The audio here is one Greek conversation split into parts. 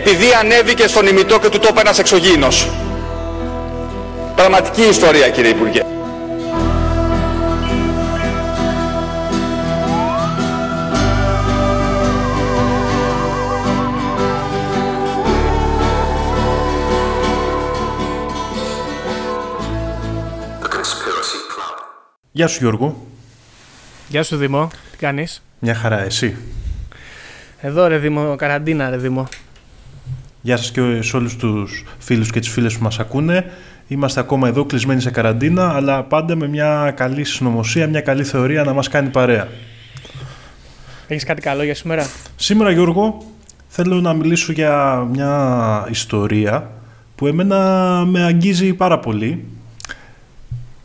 επειδή ανέβηκε στον ημιτό και του το είπε ένας εξωγήινος. Πραγματική ιστορία κύριε Υπουργέ. Γεια σου Γιώργο. Γεια σου Δήμο, τι κάνεις; Μια χαρά, εσύ. Εδώ ρε Δήμο, καραντίνα ρε Δήμο. Γεια σας και σε όλους τους φίλους και τις φίλες που μας ακούνε. Είμαστε ακόμα εδώ κλεισμένοι σε καραντίνα, αλλά πάντα με μια καλή συνωμοσία, μια καλή θεωρία να μας κάνει παρέα. Έχεις κάτι καλό για σήμερα; Σήμερα Γιώργο θέλω να μιλήσω για μια ιστορία που εμένα με αγγίζει πάρα πολύ.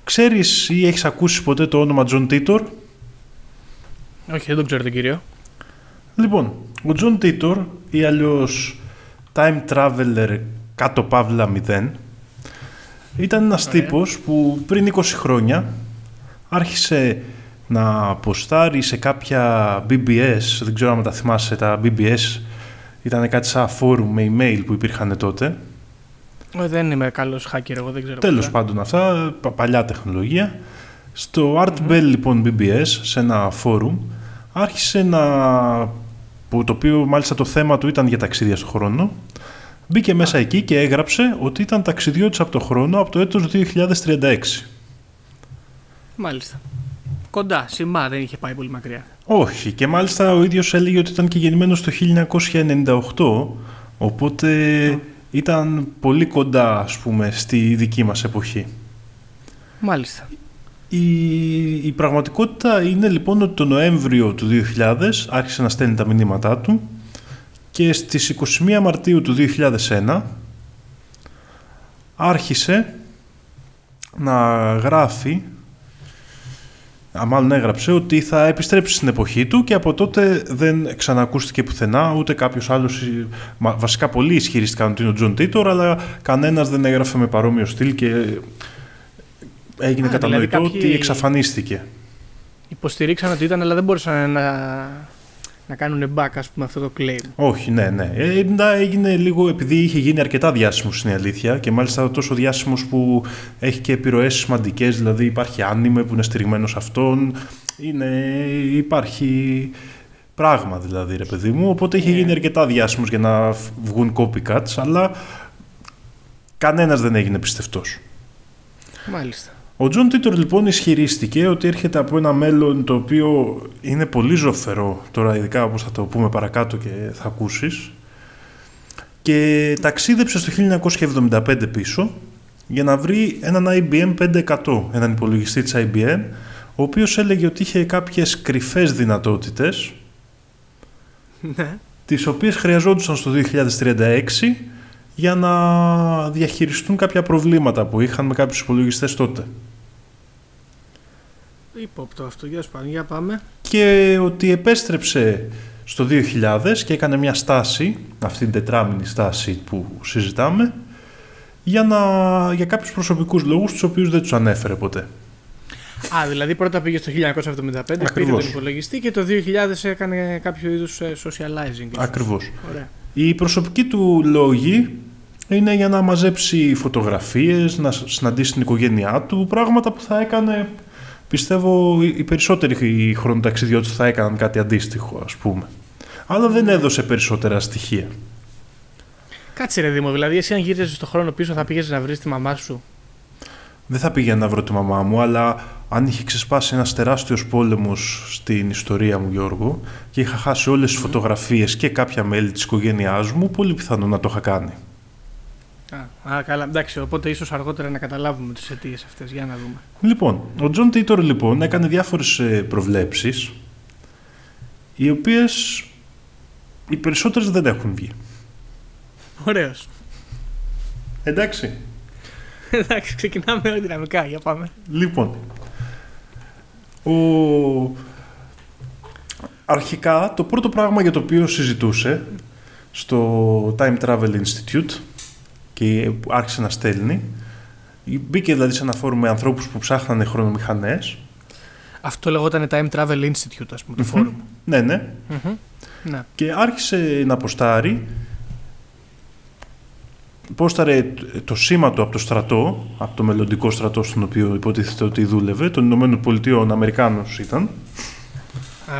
Ξέρεις ή έχεις ακούσει ποτέ το όνομα Τζον Τίτορ; Όχι, δεν τον ξέρω τον κύριο. Λοιπόν, ο Τζον Τίτορ ή αλλιώς TimeTravel κάτω παύλα 0 ήταν ένας Ωραία. τύπος που πριν 20 χρόνια άρχισε να ποστάρει σε κάποια BBS, δεν ξέρω αν τα θυμάσαι τα BBS, ήταν κάτι σαν φόρουμ με email που υπήρχαν τότε. Ε, δεν είμαι καλός hacker, εγώ δεν ξέρω. Τέλος ποτέ. πάντων αυτά, πα- παλιά τεχνολογία. Στο Art Bell λοιπόν BBS, σε ένα φόρουμ, άρχισε να... που το οποίο μάλιστα το θέμα του ήταν για ταξίδια στον χρόνο. Μπήκε μέσα εκεί και έγραψε ότι ήταν ταξιδιώτης από το χρόνο από το έτος 2036. Μάλιστα. Κοντά, σημά, δεν είχε πάει πολύ μακριά. Όχι, και μάλιστα ο ίδιος έλεγε ότι ήταν και γεννημένος το 1998, οπότε ήταν πολύ κοντά, ας πούμε, στη δική μας εποχή. Μάλιστα. Η, η πραγματικότητα είναι λοιπόν ότι το Νοέμβριο του 2000 άρχισε να στέλνει τα μηνύματά του και στις 21 Μαρτίου του 2001 άρχισε να γράφει α, μάλλον έγραψε ότι θα επιστρέψει στην εποχή του και από τότε δεν ξανακούστηκε πουθενά ούτε κάποιος άλλος ε, μα- βασικά πολλοί ισχυρίστηκαν ότι είναι ο Τζον Τίτορ αλλά κανένας δεν έγραφε με παρόμοιο στυλ και έγινε Α, κατανοητό δηλαδή κάποιοι- ότι εξαφανίστηκε. Υποστηρίξαν ότι ήταν, αλλά δεν μπορούσαν να, να κάνουν back, ας πούμε, αυτό το claim. Όχι, ναι, ναι. Ε, μετά έγινε λίγο επειδή είχε γίνει αρκετά διάσημος στην αλήθεια και μάλιστα τόσο διάσημος που έχει και επιρροές σημαντικές. Δηλαδή υπάρχει άνιμε που είναι στηριγμένο σε αυτόν. Είναι, υπάρχει πράγμα δηλαδή, ρε παιδί μου. Οπότε είχε Ναι. γίνει αρκετά διάσημος για να φ- βγουν copycats, αλλά κανένας δεν έγινε πιστευτός. Μάλιστα. Ο Τζον Τίτορ λοιπόν ισχυρίστηκε ότι έρχεται από ένα μέλλον το οποίο είναι πολύ ζοφερό, τώρα ειδικά όπως θα το πούμε παρακάτω και θα ακούσεις, και ταξίδεψε στο 1975 πίσω για να βρει έναν IBM 500, έναν υπολογιστή της IBM, ο οποίος έλεγε ότι είχε κάποιες κρυφές δυνατότητες, Ναι. τις οποίες χρειαζόντουσαν στο 2036 για να διαχειριστούν κάποια προβλήματα που είχαν με κάποιους υπολογιστές τότε. Υπόπτω αυτό, για σπάνι, για πάμε. και ότι επέστρεψε στο 2000 και έκανε μια στάση, αυτή την τετράμινη στάση που συζητάμε, για, να, για κάποιους προσωπικούς λόγους τους οποίους δεν τους ανέφερε ποτέ. Α, δηλαδή πρώτα πήγε στο 1975, πήρε Ακριβώς. τον υπολογιστή και το 2000 έκανε κάποιο είδους ε, socializing. ίσως. Ακριβώς. Ωραία. Οι προσωπικοί του λόγοι είναι για να μαζέψει φωτογραφίες, να συναντήσει την οικογένειά του, πράγματα που θα έκανε, πιστεύω, οι οι περισσότεροι χρονοταξιδιώτες θα έκαναν κάτι αντίστοιχο, ας πούμε. Αλλά δεν έδωσε περισσότερα στοιχεία. Κάτσε ρε Δήμο, δηλαδή εσύ αν γύριζες στον χρόνο πίσω θα πήγες να βρεις τη μαμά σου; Δεν θα πήγαινα να βρω τη μαμά μου, αλλά αν είχε ξεσπάσει ένας τεράστιος πόλεμος στην ιστορία μου, Γιώργο, και είχα χάσει όλες τις φωτογραφίες και κάποια μέλη της οικογένειάς μου, πολύ πιθανό να το είχα κάνει. Α, α, καλά, εντάξει, οπότε ίσως αργότερα να καταλάβουμε τις αιτίες αυτές, για να δούμε. Λοιπόν, ο Τζον Τίτορ λοιπόν έκανε διάφορες ε, προβλέψεις, οι οποίες οι περισσότερες δεν έχουν βγει. Ωραίος. Εντάξει. εντάξει, ξεκινάμε δυναμικά, για πάμε. Λοιπόν, ο... αρχικά το πρώτο πράγμα για το οποίο συζητούσε στο Time Travel Institute και άρχισε να στέλνει, μπήκε δηλαδή σε ένα φόρουμ με ανθρώπους που ψάχνανε χρονομηχανές. Αυτό λεγόταν Time Travel Institute, ας πούμε, το Μμμ. φόρουμ. Ναι, ναι. Μμμ. Ναι. Και άρχισε να ποστάρει, πόσταρε το σήμα του από το στρατό, από το μελλοντικό στρατό στον οποίο υποτίθεται ότι δούλευε, των Ηνωμένων Πολιτειών Αμερικάνος ήταν.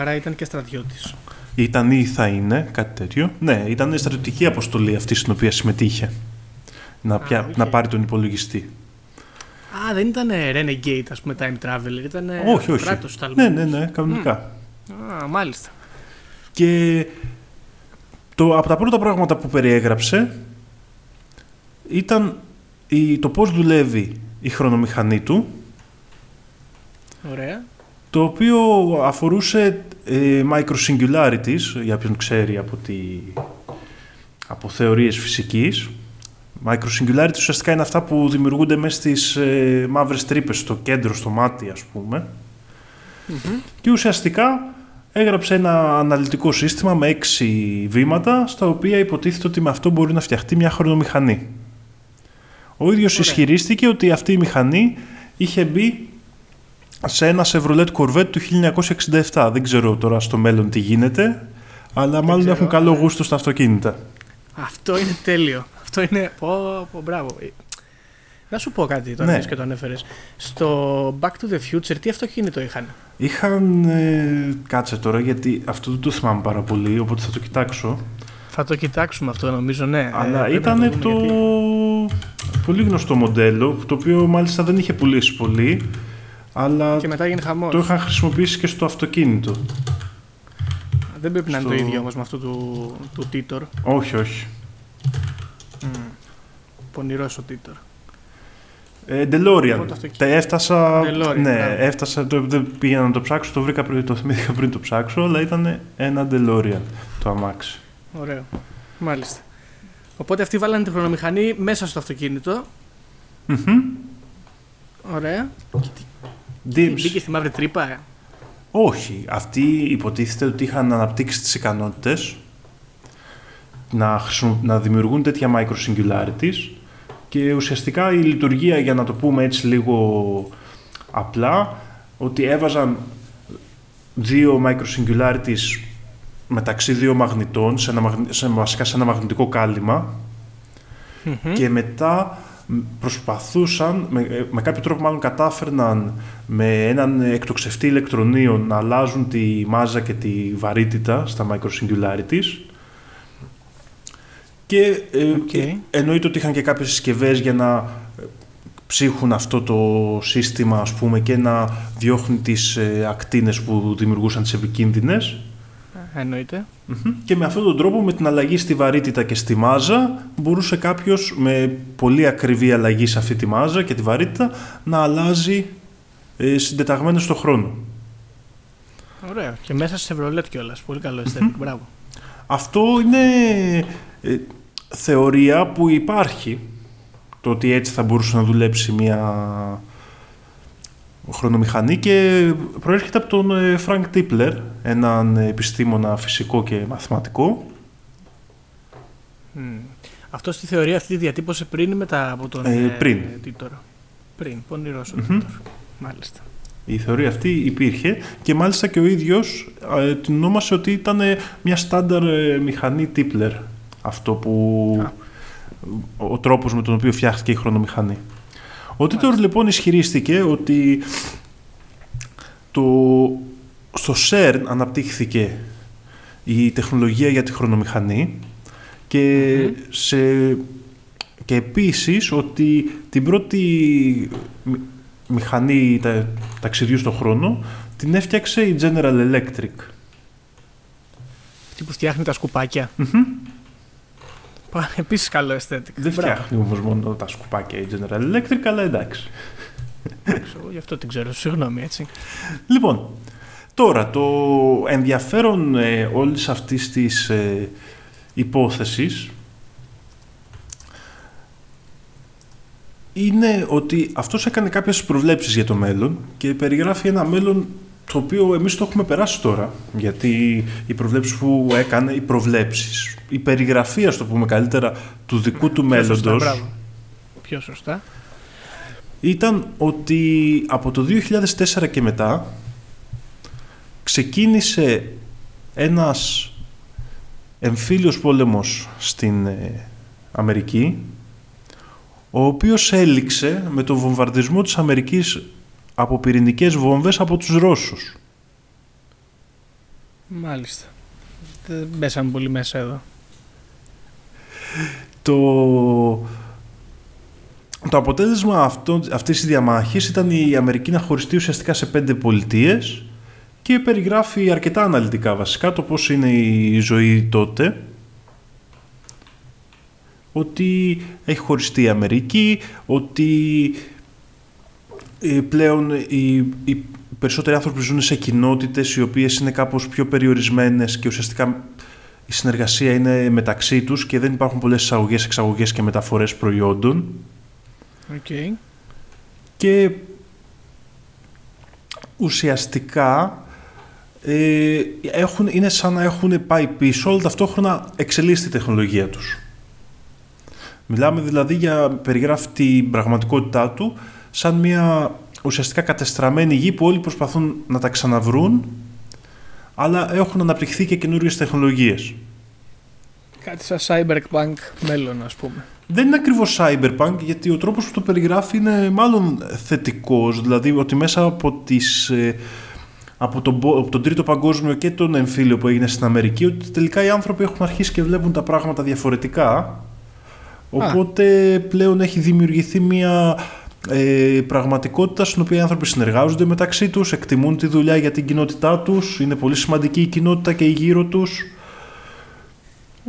Άρα ήταν και στρατιώτης. Ήταν ή θα είναι, κάτι τέτοιο. Ναι, ήταν η στρατιωτική αποστολή αυτή στην οποία συμμετείχε. Να, πια, οκ. να πάρει τον υπολογιστή. Α, δεν ήταν Renegade, ας πούμε, time traveler. Ήταν όχι, όχι. κράτος Ναι, ναι, ναι, κανονικά. Α, μάλιστα. Και το, από τα πρώτα πράγματα που περιέγραψε ήταν η, το πώς δουλεύει η χρονομηχανή του, Ωραία. το οποίο αφορούσε ε, microsingularities, για ποιον ξέρει από, τη, από θεωρίες φυσικής. Microsingularities ουσιαστικά είναι αυτά που δημιουργούνται μέσα στις ε, μαύρες τρύπες, στο κέντρο, στο μάτι ας πούμε. Και ουσιαστικά έγραψε ένα αναλυτικό σύστημα με έξι βήματα, στα οποία υποτίθεται ότι με αυτό μπορεί να φτιαχτεί μια χρονομηχανή. Ο ίδιος Ωραία. ισχυρίστηκε ότι αυτή η μηχανή είχε μπει σε ένα Chevrolet Corvette του 1967. Δεν ξέρω τώρα στο μέλλον τι γίνεται, αλλά μάλλον ξέρω, έχουν καλό αλλά- γούστο στα αυτοκίνητα. Αυτό είναι τέλειο. Αυτό είναι. Πω, πω, μπράβο. Ε, Να σου πω κάτι τώρα Ναι. ναι. και το ανέφερες. Στο Back to the Future, τι αυτοκίνητο είχαν. Είχαν. ε, κάτσε τώρα, γιατί αυτό δεν το θυμάμαι πάρα πολύ, οπότε θα το κοιτάξω. Θα το κοιτάξουμε αυτό, νομίζω, ναι. Αλλά πρέπει να ήταν το, το, δούμε γιατί- πολύ γνωστό μοντέλο, το οποίο μάλιστα δεν είχε πουλήσει πολύ, αλλά Και μετά έγινε χαμός. το είχαν χρησιμοποιήσει και στο αυτοκίνητο. Δεν πρέπει να είναι στο- το ίδιο όμως με αυτό του, του Titor. Όχι, όχι. Πονηρό ο Titor. Ε, DeLorean. Λοιπόν, το αυτοκίνητο. Τα έφτασα. DeLorean, ναι, μπράβο. έφτασα. Το, δεν πήγα να το ψάξω, το βρήκα πριν, το θυμήθηκα πριν το ψάξω, αλλά ήταν ένα DeLorean το αμάξι. Ωραίο. Μάλιστα. Οπότε αυτοί βάλανε τη χρονομηχανή μέσα στο αυτοκίνητο. Μμμ. Ωραία. Dims. Μπήκε στη μαύρη τρύπα. ε. Όχι. Αυτοί υποτίθεται ότι είχαν αναπτύξει τις ικανότητες να, χρησιμο- να δημιουργούν τέτοια microsingularities και ουσιαστικά η λειτουργία, για να το πούμε έτσι λίγο απλά, ότι έβαζαν δύο microsingularities μεταξύ δύο μαγνητών, σε ένα, μαγνη- σε, βασικά σε ένα μαγνητικό κάλυμα Μμμ. και μετά μ, προσπαθούσαν, με, ε, με κάποιο τρόπο μάλλον κατάφερναν με έναν εκτοξευτή ηλεκτρονίων να αλλάζουν τη μάζα και τη βαρύτητα στα microsingularities και ε, Οκ. ε, εννοείται ότι είχαν και κάποιες συσκευές για να ε, ψύχουν αυτό το σύστημα ας πούμε και να διώχνουν τις ε, ακτίνες που δημιουργούσαν τις επικίνδυνες Εννοείται. Μμμ. Και με αυτόν τον τρόπο, με την αλλαγή στη βαρύτητα και στη μάζα, μπορούσε κάποιος με πολύ ακριβή αλλαγή σε αυτή τη μάζα και τη βαρύτητα να αλλάζει ε, συντεταγμένες στο χρόνο. Ωραίο. Και μέσα σε Chevrolet κιόλας. Πολύ καλό aesthetic. Μπράβο. Αυτό είναι ε, θεωρία που υπάρχει, το ότι έτσι θα μπορούσε να δουλέψει μια χρονομηχανή και προέρχεται από τον ε, Frank Tipler, έναν επιστήμονα φυσικό και μαθηματικό, Μμ. Αυτό στη θεωρία αυτή τη διατύπωσε πριν ή μετά από τον. Ε, πριν. Titor. Πριν. Πονηρός ο Μμμ. Titor. Μάλιστα. Η θεωρία αυτή υπήρχε και μάλιστα και ο ίδιος ε, την ονόμασε ότι ήταν ε, μια στάνταρ ε, μηχανή Tipler. Αυτό που... Α. ο τρόπος με τον οποίο φτιάχτηκε η χρονομηχανή. Ο Τίτορ λοιπόν ισχυρίστηκε ότι το, στο CERN αναπτύχθηκε η τεχνολογία για τη χρονομηχανή και, σε, και επίσης ότι την πρώτη μη- μηχανή τα, ταξιδιού στον χρόνο την έφτιαξε η General Electric. Τι που φτιάχνει τα σκουπάκια. Επίσης καλό aesthetic. Δεν Μπράβο. φτιάχνει όμως μόνο τα σκουπάκια η General Electric, αλλά εντάξει. Ξέρω, Γι' αυτό την ξέρω. Συγγνώμη, έτσι. Λοιπόν, τώρα το ενδιαφέρον ε, όλης αυτής της ε, υπόθεσης είναι ότι αυτός έκανε κάποιες προβλέψεις για το μέλλον και περιγράφει ένα μέλλον το οποίο εμείς το έχουμε περάσει τώρα γιατί οι προβλέψεις που έκανε, οι προβλέψεις, η περιγραφή ας το πούμε καλύτερα του δικού του Πιο σωστά, μέλλοντος μπράβο. Πιο σωστά. ήταν ότι από το 2004 και μετά ξεκίνησε ένας εμφύλιος πόλεμος στην ε, Αμερική ο οποίος έληξε με τον βομβαρδισμό της Αμερικής από πυρηνικές βόμβες από τους Ρώσους. Μάλιστα. Δεν μπέσαμε πολύ μέσα εδώ. Το, το αποτέλεσμα αυτό, αυτής της διαμάχης ήταν η Αμερική να χωριστεί ουσιαστικά σε πέντε πολιτείες και περιγράφει αρκετά αναλυτικά βασικά το πώς είναι η ζωή τότε ότι έχει χωριστεί η Αμερική, ότι ε, πλέον οι, οι περισσότεροι άνθρωποι ζουν σε κοινότητες οι οποίες είναι κάπως πιο περιορισμένες και ουσιαστικά η συνεργασία είναι μεταξύ τους και δεν υπάρχουν πολλές εισαγωγές, εξαγωγές και μεταφορές προϊόντων. Okay. Και ουσιαστικά ε, έχουν, είναι σαν να έχουν πάει πίσω, αλλά ταυτόχρονα εξελίσσει τη τεχνολογία τους. Μιλάμε δηλαδή για περιγράφει την πραγματικότητά του σαν μια ουσιαστικά κατεστραμμένη γη που όλοι προσπαθούν να τα ξαναβρούν αλλά έχουν αναπτυχθεί και καινούριε τεχνολογίες. Κάτι σαν cyberpunk μέλλον ας πούμε. Δεν είναι ακριβώς cyberpunk γιατί ο τρόπος που το περιγράφει είναι μάλλον θετικός δηλαδή ότι μέσα από τις ε, από τον, από τον Τρίτο Παγκόσμιο και τον εμφύλιο που έγινε στην Αμερική ότι τελικά οι άνθρωποι έχουν αρχίσει και βλέπουν τα πράγματα διαφορετικά οπότε πλέον έχει δημιουργηθεί μια ε, πραγματικότητα στην οποία οι άνθρωποι συνεργάζονται μεταξύ τους, εκτιμούν τη δουλειά για την κοινότητά τους, είναι πολύ σημαντική η κοινότητα και η γύρω τους.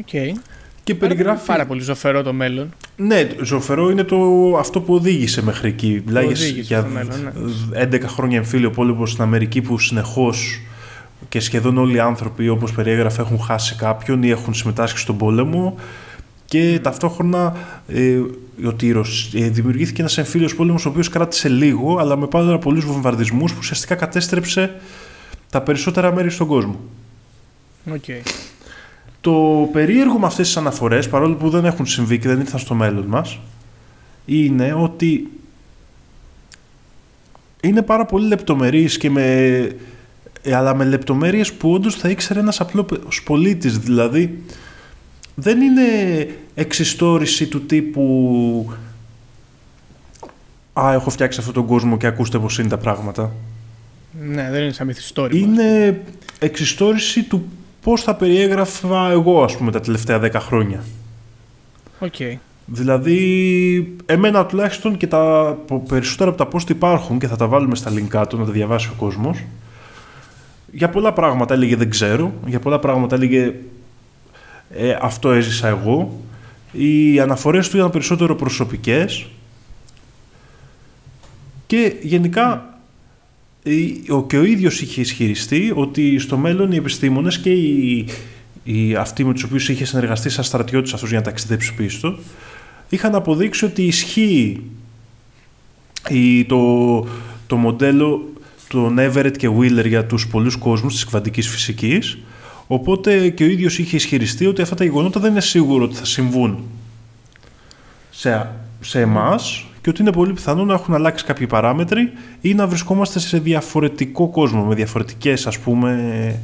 Okay. Και περιγράφει... Πάρα πολύ ζωφερό το μέλλον. Ναι, ζωφερό είναι το, αυτό που οδήγησε μέχρι εκεί. Μιλάει για μέλλον, ναι. 11 χρόνια εμφύλιο πόλεμο στην Αμερική που συνεχώς και σχεδόν όλοι οι άνθρωποι όπως περιέγραφε έχουν χάσει κάποιον ή έχουν συμμετάσχει στον πόλεμο και ταυτόχρονα ε, ότι ε, δημιουργήθηκε ένας εμφύλιος πόλεμος ο οποίος κράτησε λίγο αλλά με πάρα πολλούς βομβαρδισμούς που ουσιαστικά κατέστρεψε τα περισσότερα μέρη στον κόσμο. Okay. Το περίεργο με αυτές τις αναφορές, παρόλο που δεν έχουν συμβεί και δεν ήρθαν στο μέλλον μας, είναι ότι είναι πάρα πολύ λεπτομερείς και με, ε, αλλά με λεπτομέρειες που όντως θα ήξερε ένας απλός πολίτης. Δηλαδή, δεν είναι εξιστόρηση του τύπου «Α, έχω φτιάξει αυτόν τον κόσμο και ακούστε πώς είναι τα πράγματα». Ναι, δεν είναι σαν μυθιστόρημα. Είναι εξιστόρηση του πώς θα περιέγραφα εγώ, ας πούμε, τα τελευταία δέκα χρόνια. OK. Okay. Δηλαδή, εμένα τουλάχιστον και τα περισσότερα από τα post υπάρχουν και θα τα βάλουμε στα link κάτω να τα διαβάσει ο κόσμος. Για πολλά πράγματα έλεγε δεν ξέρω, για πολλά πράγματα έλεγε ε, αυτό έζησα εγώ. Οι αναφορές του ήταν περισσότερο προσωπικές και γενικά και ο ίδιος είχε ισχυριστεί ότι στο μέλλον οι επιστήμονες και οι, οι αυτοί με τους οποίους είχε συνεργαστεί σαν στρατιώτης αυτός για να ταξιδέψει πίσω είχαν αποδείξει ότι ισχύει η, το, το μοντέλο των Everett και Wheeler για τους πολλούς κόσμους της κβαντικής φυσικής οπότε και ο ίδιος είχε ισχυριστεί ότι αυτά τα γεγονότα δεν είναι σίγουρο ότι θα συμβούν σε, σε εμάς και ότι είναι πολύ πιθανό να έχουν αλλάξει κάποιοι παράμετροι ή να βρισκόμαστε σε διαφορετικό κόσμο, με διαφορετικές ας πούμε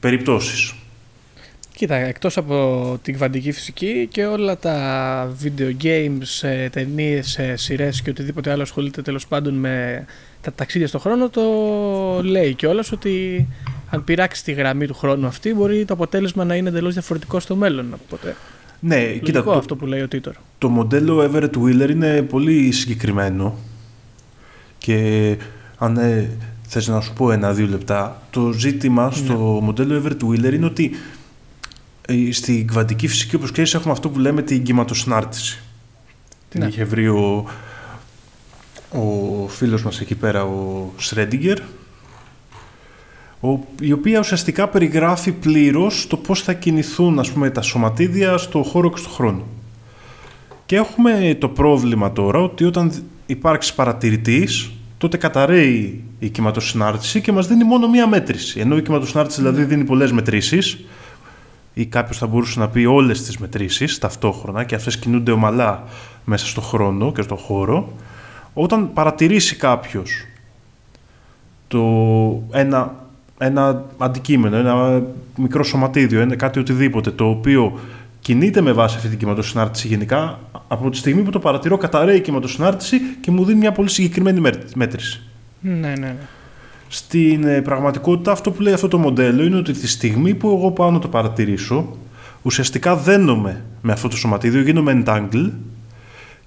περιπτώσεις. Κοίτα, εκτός από την κβαντική φυσική και όλα τα video games, ε, ταινίες, ε, σειρές και οτιδήποτε άλλο ασχολείται τέλος πάντων με τα ταξίδια στον χρόνο το λέει κιόλας ότι αν πειράξει τη γραμμή του χρόνου αυτή μπορεί το αποτέλεσμα να είναι εντελώς διαφορετικό στο μέλλον. Οπότε ναι, κοίτα, το, αυτό που λέει ο Τίτορ. Το μοντέλο Everett Wheeler είναι πολύ συγκεκριμένο και αν ε, θες να σου πω ένα-δύο λεπτά, το ζήτημα ναι. στο μοντέλο Everett Wheeler είναι ότι ε, στην κβαντική φυσική, όπως ξέρεις, έχουμε αυτό που λέμε την κυματοσυνάρτηση. Την ναι. είχε βρει ο, ο φίλος μας εκεί πέρα, ο Σρέντιγκερ, η οποία ουσιαστικά περιγράφει πλήρως το πώς θα κινηθούν ας πούμε, τα σωματίδια στο χώρο και στο χρόνο. Και έχουμε το πρόβλημα τώρα ότι όταν υπάρξει παρατηρητής, τότε καταραίει η κυματοσυνάρτηση και μας δίνει μόνο μία μέτρηση. Ενώ η κυματοσυνάρτηση δηλαδή ναι. δίνει πολλές μετρήσεις ή κάποιος θα μπορούσε να πει όλες τις μετρήσεις ταυτόχρονα και αυτές κινούνται ομαλά μέσα στο χρόνο και στο χώρο. Όταν παρατηρήσει κάποιος το ένα ένα αντικείμενο, ένα μικρό σωματίδιο, ένα, κάτι οτιδήποτε, το οποίο κινείται με βάση αυτή την κυματοσυνάρτηση γενικά, Από τη στιγμή που το παρατηρώ καταραίει και με το συνάρτηση και μου δίνει μια πολύ συγκεκριμένη μέτρηση. Ναι, ναι, ναι. Στην ε, πραγματικότητα αυτό που λέει αυτό το μοντέλο είναι ότι τη στιγμή που εγώ πάω να το παρατηρήσω, ουσιαστικά δένομαι με αυτό το σωματίδιο, γίνομαι entangled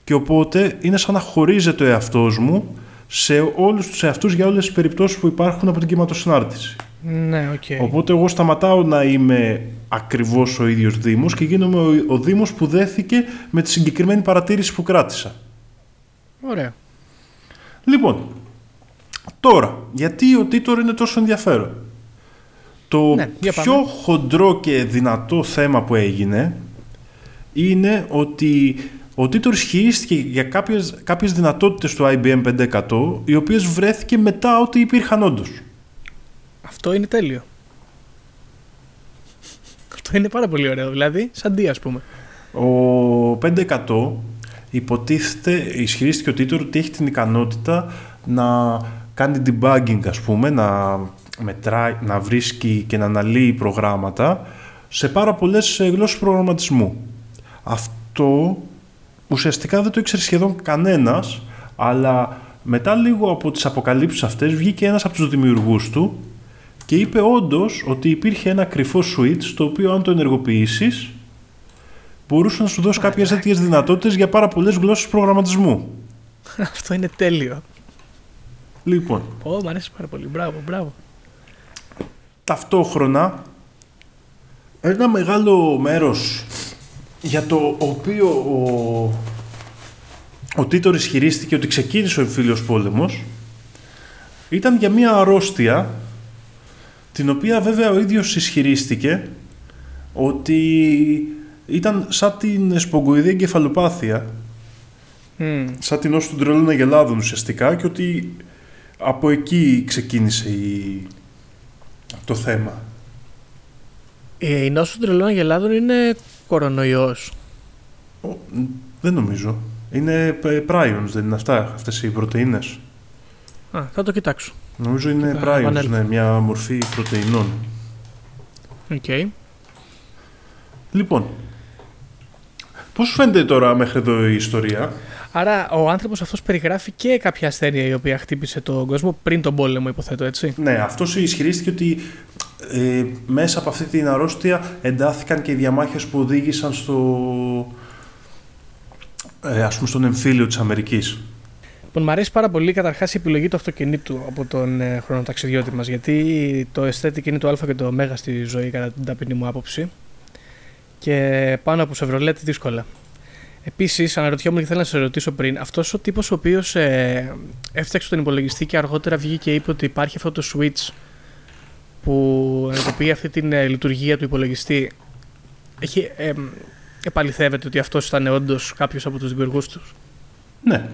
και οπότε είναι σαν να χωρίζεται ο εαυτός μου σε όλους τους εαυτούς για όλες τις περιπτώσεις που υπάρχουν από την κυματοσυνάρτηση. Ναι, οκ. Οπότε εγώ σταματάω να είμαι ακριβώς ο ίδιος Δήμος και γίνομαι ο, ο Δήμος που δέθηκε με τη συγκεκριμένη παρατήρηση που κράτησα. Ωραία. Λοιπόν, τώρα, γιατί ο Τίτορ είναι τόσο ενδιαφέρον; Το Ναι, για πάμε. πιο χοντρό και δυνατό θέμα που έγινε είναι ότι ο Τίτορ ισχυρίστηκε για κάποιες, κάποιες δυνατότητες του IBM 500 οι οποίες βρέθηκε μετά ότι υπήρχαν όντως. Αυτό είναι τέλειο. Αυτό είναι πάρα πολύ ωραίο. Δηλαδή, σαν τι, ας πούμε. Ο 500 υποτίθεται, ισχυρίστηκε ο Τίτορ ότι έχει την ικανότητα να κάνει debugging ας πούμε, να, μετράει, να βρίσκει και να αναλύει προγράμματα σε πάρα πολλές ε, γλώσσες προγραμματισμού. Αυτό ουσιαστικά δεν το ήξερε σχεδόν κανένας, αλλά μετά λίγο από τις αποκαλύψεις αυτές βγήκε ένας από τους δημιουργούς του και είπε όντως ότι υπήρχε ένα κρυφό switch το οποίο αν το ενεργοποιήσεις μπορούσε να σου δώσει κάποιες τέτοιες δυνατότητες για πάρα πολλές γλώσσες προγραμματισμού. Αυτό είναι τέλειο. Λοιπόν, Ω, μ' αρέσει πάρα πολύ. Μπράβο, μπράβο. ταυτόχρονα ένα μεγάλο μέρος για το οποίο ο, ο Τίτορ ισχυρίστηκε ότι ξεκίνησε ο εμφύλιος πόλεμος ήταν για μια αρρώστια την οποία βέβαια ο ίδιος ισχυρίστηκε ότι ήταν σαν την σπογκοειδή εγκεφαλοπάθεια Μμ. σαν την όσο του τρελών αγελάδων ουσιαστικά και ότι από εκεί ξεκίνησε η... το θέμα. Ε, η νόσο των τρελών αγελάδων είναι κορονοϊός. Ο, μ, δεν νομίζω. Είναι ε, prions, δεν είναι αυτά, αυτές οι πρωτεΐνες. Α, θα το κοιτάξω. Νομίζω είναι Θα prions, επανέλθω. ναι, μια μορφή πρωτεϊνών. Οκ. Λοιπόν, πώς σου φαίνεται τώρα μέχρι εδώ η ιστορία; Άρα ο άνθρωπος αυτός περιγράφει και κάποια ασθένεια η οποία χτύπησε τον κόσμο πριν τον πόλεμο, υποθέτω έτσι. Ναι, αυτός ισχυρίστηκε ότι ε, μέσα από αυτή την αρρώστια εντάθηκαν και οι διαμάχες που οδήγησαν στο, ε, ας πούμε στον εμφύλιο της Αμερικής. Λοιπόν, μου αρέσει πάρα πολύ καταρχάς η επιλογή του αυτοκινήτου από τον ε, χρονοταξιδιώτη μας. Γιατί το aesthetic είναι το Α και το Ω στη ζωή, κατά την ταπεινή μου άποψη. Και πάνω από Chevrolet δύσκολα. Επίσης, αναρωτιόμουν και θέλω να σε ρωτήσω πριν, αυτός ο τύπος ο οποίος ε, έφτιαξε τον υπολογιστή και αργότερα βγήκε και είπε ότι υπάρχει αυτό το switch που ενεργοποιεί αυτή την ε, λειτουργία του υπολογιστή. Έχει, ε, επαληθεύεται ότι αυτός ήταν όντως κάποιος από τους δημιουργούς τους; Ναι.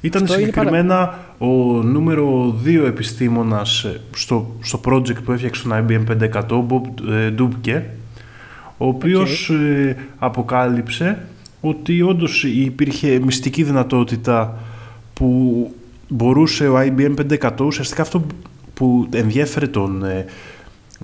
Ήταν Αυτό είναι συγκεκριμένα ο νούμερο 2 επιστήμονας ε, στο, στο project που έφτιαξε τον IBM 500, ο Bob ε, Dubke, ο οποίος ε, αποκάλυψε ότι όντως υπήρχε μυστική δυνατότητα που μπορούσε ο IBM 500, ουσιαστικά αυτό που ενδιέφερε τον ε,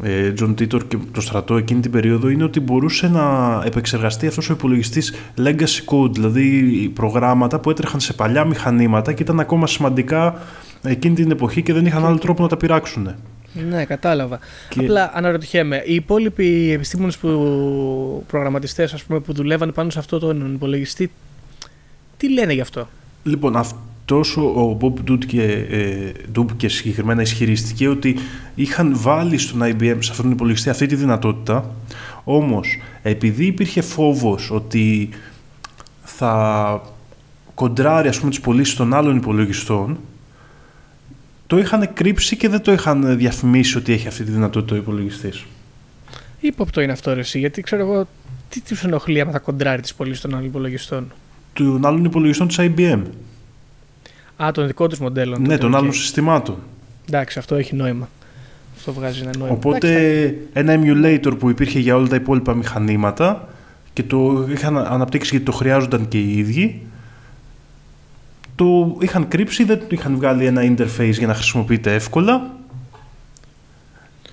ε, John Titor και το στρατό εκείνη την περίοδο είναι ότι μπορούσε να επεξεργαστεί αυτός ο υπολογιστής legacy code, δηλαδή προγράμματα που έτρεχαν σε παλιά μηχανήματα και ήταν ακόμα σημαντικά εκείνη την εποχή και δεν είχαν άλλο τρόπο να τα πειράξουν. Ναι, κατάλαβα. Και- Απλά αναρωτιέμαι, οι υπόλοιποι επιστήμονες που προγραμματιστές ας πούμε, που δουλεύαν πάνω σε αυτό τον υπολογιστή, τι λένε γι' αυτό; Λοιπόν, αυτός ο, ο Bob Dutke, ε, Dubke συγκεκριμένα ισχυρίστηκε ότι είχαν βάλει στον IBM σε αυτόν τον υπολογιστή αυτή τη δυνατότητα, όμως επειδή υπήρχε φόβος ότι θα κοντράρει ας πούμε τις πωλήσεις των άλλων υπολογιστών, το είχαν κρύψει και δεν το είχαν διαφημίσει ότι έχει αυτή τη δυνατότητα ο υπολογιστής. Ύποπτο είναι αυτό ρε εσύ, γιατί ξέρω εγώ τι τους ενοχλεί άμα θα κοντράρει τις πωλήσεις των άλλων υπολογιστών; Των άλλων υπολογιστών της IBM. Α, των δικών τους μοντέλων. Ναι, τότε, των οκ. άλλων συστημάτων. Εντάξει, αυτό έχει νόημα. Αυτό βγάζει ένα νόημα. Οπότε Εντάξει, ένα emulator που υπήρχε για όλα τα υπόλοιπα μηχανήματα και το είχαν αναπτύξει γιατί το χρειάζονταν και οι ίδιοι το είχαν κρύψει, δεν του είχαν βγάλει ένα interface για να χρησιμοποιείται εύκολα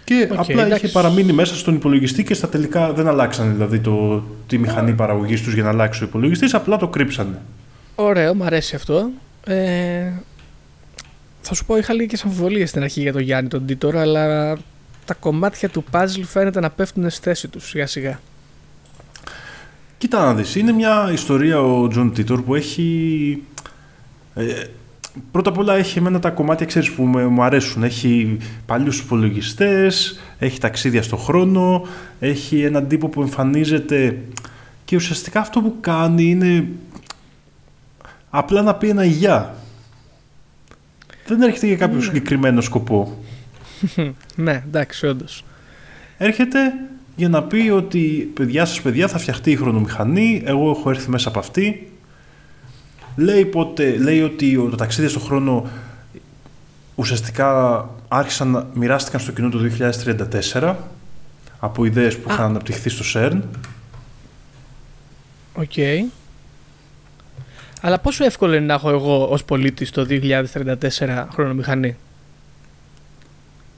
Και Οκ, απλά εντάξει. είχε παραμείνει μέσα στον υπολογιστή και στα τελικά δεν αλλάξανε δηλαδή το, τη μηχανή παραγωγής τους για να αλλάξει ο υπολογιστής, απλά το κρύψανε. Ωραίο, μου αρέσει αυτό. Ε, θα σου πω, είχα λίγες αμφιβολίες στην αρχή για τον Γιάννη τον Τίτορ, αλλά τα κομμάτια του puzzle φαίνεται να πέφτουν στη θέση τους σιγά σιγά. Κοίτα να δεις, είναι μια ιστορία ο Τζον Τίτορ που έχει... Ε, πρώτα απ' όλα έχει εμένα τα κομμάτια ξέρεις, που με- μου αρέσουν. Έχει παλιούς υπολογιστές, έχει ταξίδια στο χρόνο, έχει έναν τύπο που εμφανίζεται και ουσιαστικά αυτό που κάνει είναι απλά να πει ένα γεια. Δεν έρχεται για κάποιο συγκεκριμένο σκοπό. ναι, εντάξει, όντως. Έρχεται για να πει ότι παιδιά σας παιδιά θα φτιαχτεί η χρονομηχανή, εγώ έχω έρθει μέσα από αυτή. Λέει, πότε, λέει ότι το ταξίδι στον χρόνο ουσιαστικά άρχισαν να μοιράστηκαν στο κοινό το 2034 από ιδέες που Α. είχαν αναπτυχθεί στο CERN. OK. Αλλά πόσο εύκολο είναι να έχω εγώ ως πολίτης το 2034 χρονομηχανή;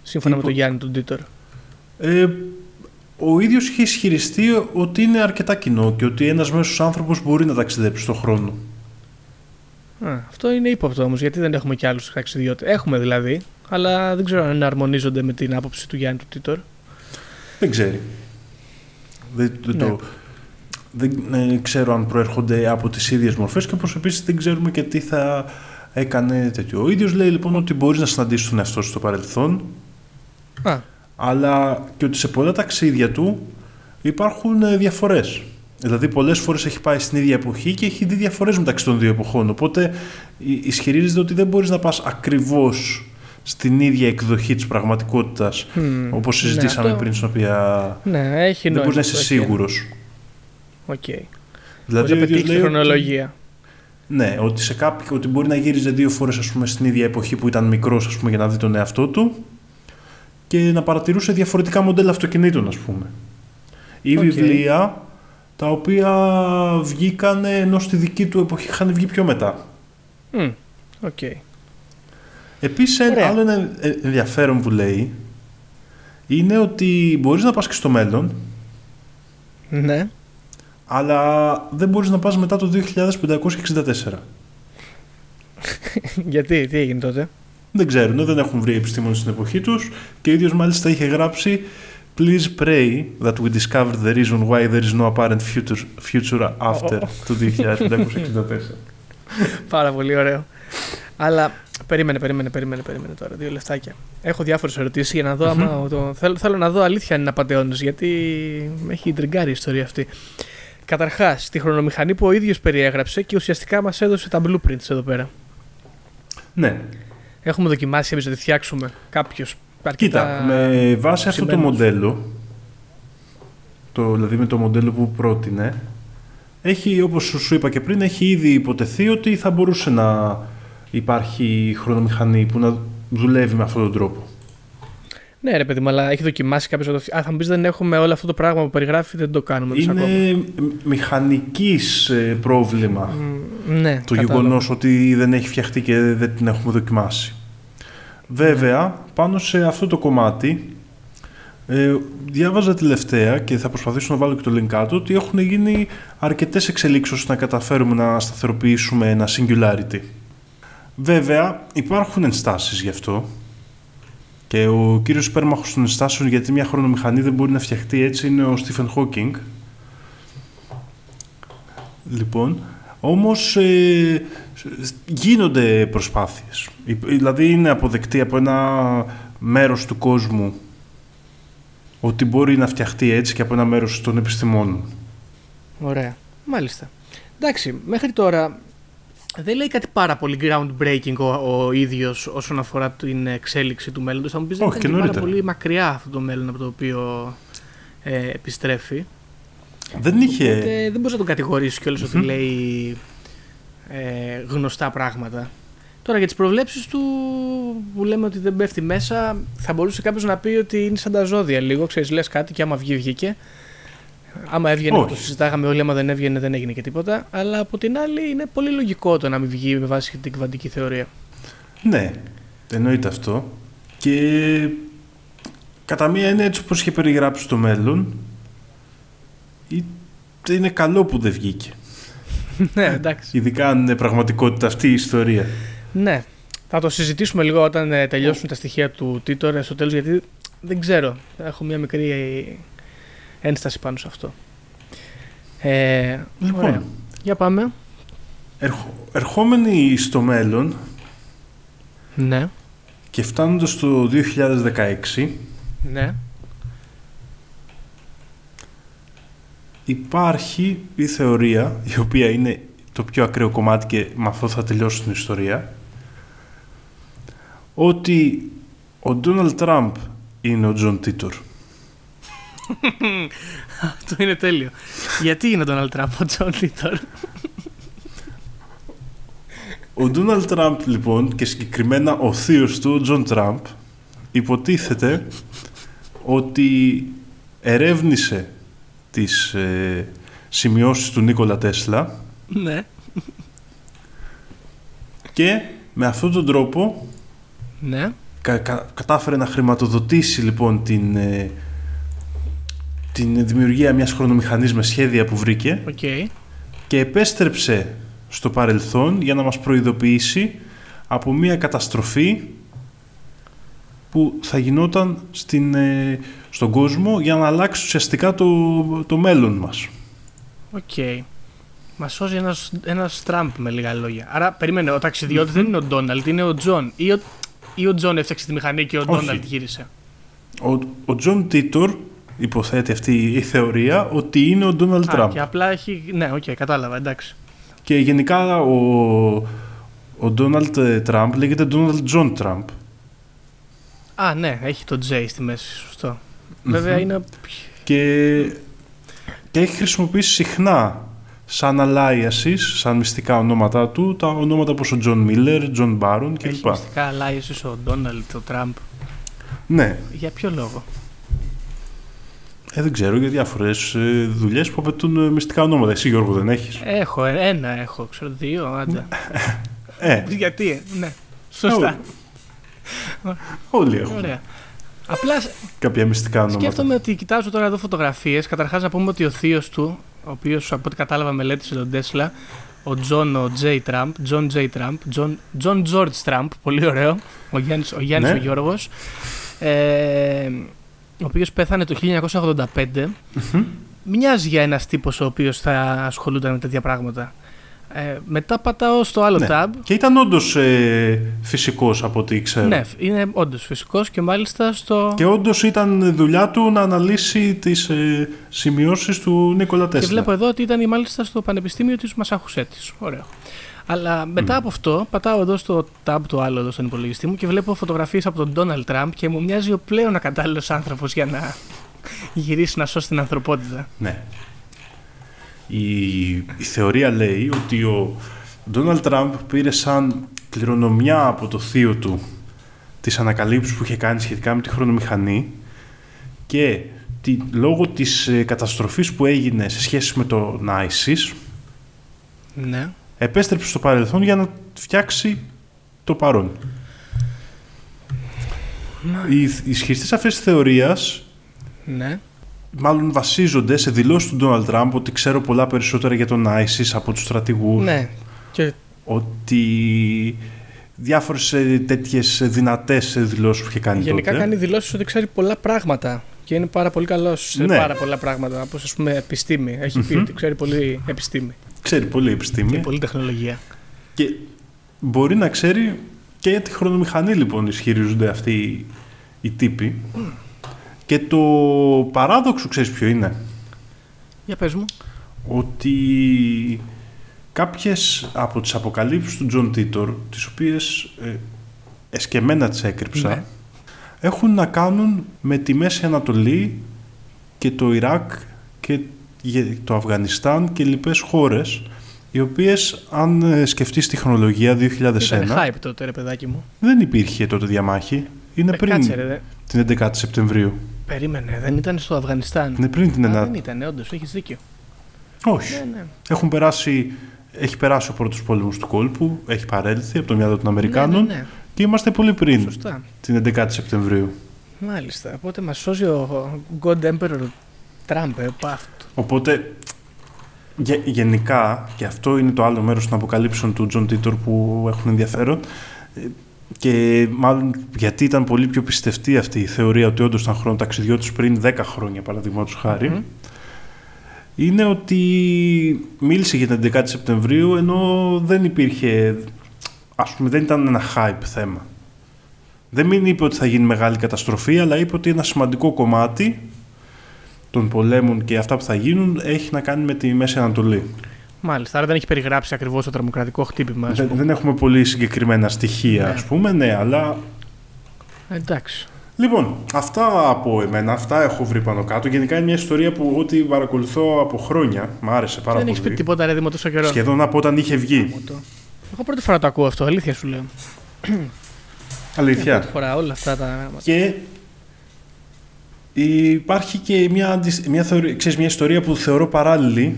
Σύμφωνα Τι με πο- τον Γιάννη τον Τίτορ. Ε, ο ίδιος είχε ισχυριστεί ότι είναι αρκετά κοινό και ότι ένας μέσος άνθρωπος μπορεί να ταξιδέψει στον χρόνο. Α, αυτό είναι ύποπτο όμως, γιατί δεν έχουμε κι άλλους ταξιδιώτες. Έχουμε δηλαδή, αλλά δεν ξέρω αν αρμονίζονται με την άποψη του Γιάννη του Τίτορ. Δεν ξέρει. Δεν, δεν Ναι. το, δεν ε, ξέρω αν προέρχονται από τις ίδιες μορφές και όπως επίσης δεν ξέρουμε και τι θα έκανε τέτοιο. Ο ίδιος λέει λοιπόν ότι μπορείς να συναντήσεις τον εαυτό σου στο παρελθόν Α, αλλά και ότι σε πολλά ταξίδια του υπάρχουν ε, διαφορές. Δηλαδή πολλές φορές έχει πάει στην ίδια εποχή και έχει δει διαφορές μεταξύ των δύο εποχών. Οπότε ι- ισχυρίζεται ότι δεν μπορείς να πας ακριβώς στην ίδια εκδοχή της πραγματικότητας μμ, όπως συζητήσαμε αυτό- πριν στην οποία Ναι, έχει δεν νόημα. μπορείς να είσαι αυτό, σίγουρος. Οκ. Δηλαδή, Δηλαδή, ο να ίδιος πετύχεις τη λέει ότι- χρονολογία; ναι, ότι, σε κάποιο, ότι μπορεί να γύριζε δύο φορές ας πούμε, στην ίδια εποχή που ήταν μικρός ας πούμε, για να δει τον εαυτό του και να παρατηρούσε διαφορετικά μοντέλα αυτοκινήτων, ας πούμε. Ή Οκ. βιβλία τα οποία βγήκαν ενώ στη δική του εποχή είχαν βγει πιο μετά. Μμ, Οκ. Επίσης, ένα Ωραία. άλλο ένα ε, ενδιαφέρον που λέει είναι ότι μπορείς να πας και στο μέλλον, Ναι. αλλά δεν μπορείς να πας μετά το 2564. γιατί, τι έγινε τότε; Δεν ξέρουν, δεν έχουν βρει επιστήμονες στην εποχή τους και ο ίδιος μάλιστα είχε γράψει Please pray that we discover the reason why there is no apparent future, future after το 2564. Πάρα πολύ ωραίο. Αλλά περίμενε, περίμενε, περίμενε, περίμενε τώρα. Δύο λεφτάκια. Έχω διάφορες ερωτήσεις για να δω. άμα το, θέλω, θέλω να δω αλήθεια αν είναι απαταιώνες, γιατί με έχει τριγκάρει η ιστορία αυτή. Καταρχάς, τη χρονομηχανή που ο ίδιος περιέγραψε και ουσιαστικά μας έδωσε τα blueprints εδώ πέρα. ναι, Έχουμε δοκιμάσει εμείς να τη φτιάξουμε. Κάποιος. Κοίτα, με βάση αυτό το ψημένος. μοντέλο, το, δηλαδή με το μοντέλο που πρότεινε, έχει, όπως σου σου είπα και πριν, έχει ήδη υποτεθεί ότι θα μπορούσε να υπάρχει χρονομηχανή που να δουλεύει με αυτόν τον τρόπο. Ναι, ρε παιδί μου, αλλά έχει δοκιμάσει κάποιος να το φτιάξει. Α, θα μου πεις δεν έχουμε όλο αυτό το πράγμα που περιγράφει, δεν το κάνουμε. εμείς ακόμα. Είναι μηχανικής ε, πρόβλημα. Μ, Ναι, το κατάλαβα. γεγονός ότι δεν έχει φτιαχτεί και δεν την έχουμε δοκιμάσει. Βέβαια, πάνω σε αυτό το κομμάτι, ε, διάβαζα τελευταία και θα προσπαθήσω να βάλω και το link κάτω ότι έχουν γίνει αρκετές εξελίξεις ώστε να καταφέρουμε να σταθεροποιήσουμε ένα singularity. Βέβαια, υπάρχουν ενστάσεις γι' αυτό και ο κύριος υπέρμαχος των ενστάσεων γιατί μια χρονομηχανή δεν μπορεί να φτιαχτεί έτσι είναι ο Stephen Hawking. Λοιπόν, όμως ε, γίνονται προσπάθειες. Ε, Δηλαδή είναι αποδεκτή από ένα μέρος του κόσμου ότι μπορεί να φτιαχτεί έτσι και από ένα μέρος των επιστημόνων. Ωραία. Μάλιστα. Εντάξει, μέχρι τώρα δεν λέει κάτι πάρα πολύ groundbreaking ο, ο ίδιος όσον αφορά την εξέλιξη του μέλλοντος. Θα μου πεις δεν Όχι, ήταν και και πάρα νωρίτερα. πολύ μακριά αυτό το μέλλον από το οποίο ε, επιστρέφει. Δεν είχε... Οπότε δεν μπορείς να τον κατηγορήσεις κιόλας ότι λέει ε, γνωστά πράγματα. Τώρα για τις προβλέψεις του που λέμε ότι δεν πέφτει μέσα, θα μπορούσε κάποιος να πει ότι είναι σαν τα ζώδια λίγο. Ξέρεις, λες κάτι και άμα βγει, βγήκε. Άμα έβγαινε, Όχι. το συζητάγαμε όλοι. Άμα δεν έβγαινε, δεν έγινε και τίποτα. Αλλά από την άλλη, είναι πολύ λογικό το να μην βγει με βάση την κβαντική θεωρία. Ναι, εννοείται αυτό. Και κατά μία είναι έτσι όπως είχε περιγράψει το μέλλον ή είναι καλό που δεν βγήκε. ναι, εντάξει. Ειδικά αν είναι πραγματικότητα αυτή η ιστορία. Ναι. Θα το συζητήσουμε λίγο όταν ε, τελειώσουν τα στοιχεία του Τίτορ στο τέλος γιατί δεν ξέρω. Έχω μια μικρή ένσταση πάνω σε αυτό. Ε, Λοιπόν. ωραία. Για πάμε. Ερχο- ερχόμενοι στο μέλλον Ναι. και φτάνοντας στο 2016 Ναι. Υπάρχει η θεωρία η οποία είναι το πιο ακραίο κομμάτι και με αυτό θα τελειώσω την ιστορία ότι ο Ντόναλτ Τραμπ είναι ο Τζον Τίτορ. Αυτό είναι τέλειο. γιατί είναι ο Donald Trump ο Τζον Τίτορ; Ο Ντόναλτ Τραμπ λοιπόν και συγκεκριμένα ο θείος του, ο Τζον Τραμπ, υποτίθεται ότι ερεύνησε τις ε, σημειώσεις του Νίκολα Τέσλα ναι. και με αυτόν τον τρόπο Ναι. κα- κα- κατάφερε να χρηματοδοτήσει λοιπόν την, ε, την δημιουργία μιας χρονομηχανής με σχέδια που βρήκε Οκ. και επέστρεψε στο παρελθόν για να μας προειδοποιήσει από μια καταστροφή που θα γινόταν στην, ε, στον κόσμο για να αλλάξει ουσιαστικά το, το μέλλον μας. Οκ. Μας σώζει ένας ένας Τραμπ με λίγα λόγια. Άρα περίμενε, ο ταξιδιώτης δεν είναι ο Ντόναλτ, είναι ο Τζον. Ή ο, ή ο Τζον έφτιαξε τη μηχανή και ο Όχι. Ντόναλτ γύρισε. Ο, ο Τζον Τίτορ υποθέτει αυτή η θεωρία ότι είναι ο Ντόναλτ Α, Τραμπ. και απλά έχει. Ναι, οκ, κατάλαβα, εντάξει. Και γενικά ο, ο Ντόναλτ Τραμπ λέγεται Ντόναλτ Τζον Τραμπ. Α, ναι, έχει το J στη μέση, σωστό. Βέβαια είναι. Και, και έχει χρησιμοποιήσει συχνά σαν aliases, σαν μυστικά ονόματά του, τα ονόματα όπως ο Τζον Μίλλερ, Τζον Μπάρον Έχει κλπ. μυστικά aliases ο Ντόναλτ, ο Τραμπ. Ναι, Για ποιο λόγο; ε, δεν ξέρω για διάφορες ε, δουλειές που απαιτούν ε, μυστικά ονόματα. Εσύ Γιώργο δεν έχεις; Έχω, ε, ένα έχω, ξέρω, δύο, άντε. Ε, Γιατί, ε, ναι. Σωστά. Όλοι έχουν Ωραία. Απλά κάποια μυστικά ονόματα. Σκέφτομαι ότι κοιτάζω τώρα εδώ φωτογραφίες. Καταρχάς να πούμε ότι ο θείος του, ο οποίος από ό,τι κατάλαβα μελέτησε τον Τέσλα, ο Τζον ο Τζέι Τραμπ, Τζον Τζέι Τραμπ, Τζον, Τζον Τζόρτζ Τραμπ, πολύ ωραίο. Ο Γιάννης ο, Γιάννης Ναι. ο Γιώργος, ε, ο οποίος πέθανε το 1985. Μμμ. Μοιάζει για ένας τύπος ο οποίος θα ασχολούνταν με τέτοια πράγματα. Ε, μετά πατάω στο άλλο Ναι. tab. Και ήταν όντως ε, φυσικός από ό,τι ξέρω. Ναι, είναι όντως φυσικός και μάλιστα στο. Και όντως ήταν δουλειά του να αναλύσει τις ε, σημειώσεις του Νίκολα Τέσλα. Και βλέπω εδώ ότι ήταν μάλιστα στο Πανεπιστήμιο της Μασαχουσέτης. Ωραίο. Αλλά μετά από αυτό, πατάω εδώ στο tab το άλλο εδώ στον υπολογιστή μου και βλέπω φωτογραφίες από τον Ντόναλτ Τραμπ και μου μοιάζει ο πλέον ακατάλληλος άνθρωπος για να γυρίσει να σώσει την ανθρωπότητα. Ναι. Η, η θεωρία λέει ότι ο Ντόναλτ Τραμπ πήρε σαν κληρονομιά από το θείο του τις ανακαλύψεις που είχε κάνει σχετικά με τη χρονομηχανή και τη, λόγω της ε, καταστροφής που έγινε σε σχέση με το ISIS Ναι. επέστρεψε στο παρελθόν για να φτιάξει το παρόν. Οι οι ισχυριστές αυτής της θεωρίας Ναι. Μάλλον βασίζονται σε δηλώσεις του Ντόναλτ Τραμπ ότι ξέρω πολλά περισσότερα για τον ISIS από τους στρατηγούς Ναι. Και ότι διάφορες ε, τέτοιες ε, δυνατές ε, δηλώσεις που είχε κάνει γενικά τότε. κάνει δηλώσεις ότι ξέρει πολλά πράγματα. Και είναι πάρα πολύ καλός σε Ναι. πάρα πολλά πράγματα. Όπως ας πούμε επιστήμη. Έχει πει Μμμ. ότι ξέρει πολύ επιστήμη Ξέρει πολύ επιστήμη και πολύ τεχνολογία. και μπορεί να ξέρει και για τη χρονομηχανή λοιπόν ισχυρίζονται αυτοί οι- οι τύποι. Και το παράδοξο ξέρεις ποιο είναι; Για πες μου. ότι κάποιες από τις αποκαλύψεις του Τζον Τίτορ, τις οποίες ε, εσκεμμένα τις έκρυψα, Ναι. έχουν να κάνουν με τη Μέση Ανατολή και το Ιράκ και γε- το Αφγανιστάν και λοιπές χώρες οι οποίες αν ε, σκεφτείς τη χρονολογία 2001 Ήταν hype τότε ρε παιδάκι μου. δεν υπήρχε τότε διαμάχη είναι Ε, πριν Κάτσε ρε. δε. την 11η Σεπτεμβρίου Περίμενε, δεν ήταν στο Αφγανιστάν. είναι πριν την Α, 9 δεν ήταν, όντως, έχεις δίκιο. όχι Ναι, ναι. Έχουν περάσει, έχει περάσει ο πρώτος πόλεμος του κόλπου, έχει παρέλθει από το μυαλό των Αμερικάνων Ναι, ναι, ναι. και είμαστε πολύ πριν Σωστά. την 11η Σεπτεμβρίου. Μάλιστα. Οπότε μας σώζει ο God Emperor Trump ε, από αυτό. Οπότε, γε- γενικά, και αυτό είναι το άλλο μέρος των αποκαλύψεων του Τζον Τίτορ που έχουν ενδιαφέρον, ε, και μάλλον γιατί ήταν πολύ πιο πιστευτή αυτή η θεωρία ότι όντως ήταν χρονοταξιδιώτης πριν 10 χρόνια, παραδείγματος χάρη, Μμμ. είναι ότι μίλησε για την 11η Σεπτεμβρίου ενώ δεν υπήρχε, ας πούμε, δεν ήταν ένα hype θέμα. Δεν μην είπε ότι θα γίνει μεγάλη καταστροφή, αλλά είπε ότι ένα σημαντικό κομμάτι των πολέμων και αυτά που θα γίνουν έχει να κάνει με τη Μέση Ανατολή. Μάλιστα. Άρα δεν έχει περιγράψει ακριβώς το τρομοκρατικό χτύπημα. ας Δεν, πούμε. δεν έχουμε πολύ συγκεκριμένα στοιχεία, Ναι. ας πούμε, ναι, αλλά... Εντάξει. Λοιπόν, αυτά από εμένα, αυτά έχω βρει πάνω κάτω. Γενικά είναι μια ιστορία που ό,τι παρακολουθώ από χρόνια, μ' άρεσε πάρα δεν έχεις πολύ. πει τίποτα ρε Δήμο τόσο καιρό. Σχεδόν από όταν είχε βγει. Μου το. Εγώ πρώτη φορά το ακούω αυτό, αλήθεια σου λέω. Αλήθεια. Πρώτη φορά όλα αυτά τα. Και υπάρχει και μια, αντισ- μια, θεωρία, ξέρεις, μια ιστορία που θεωρώ παράλληλη.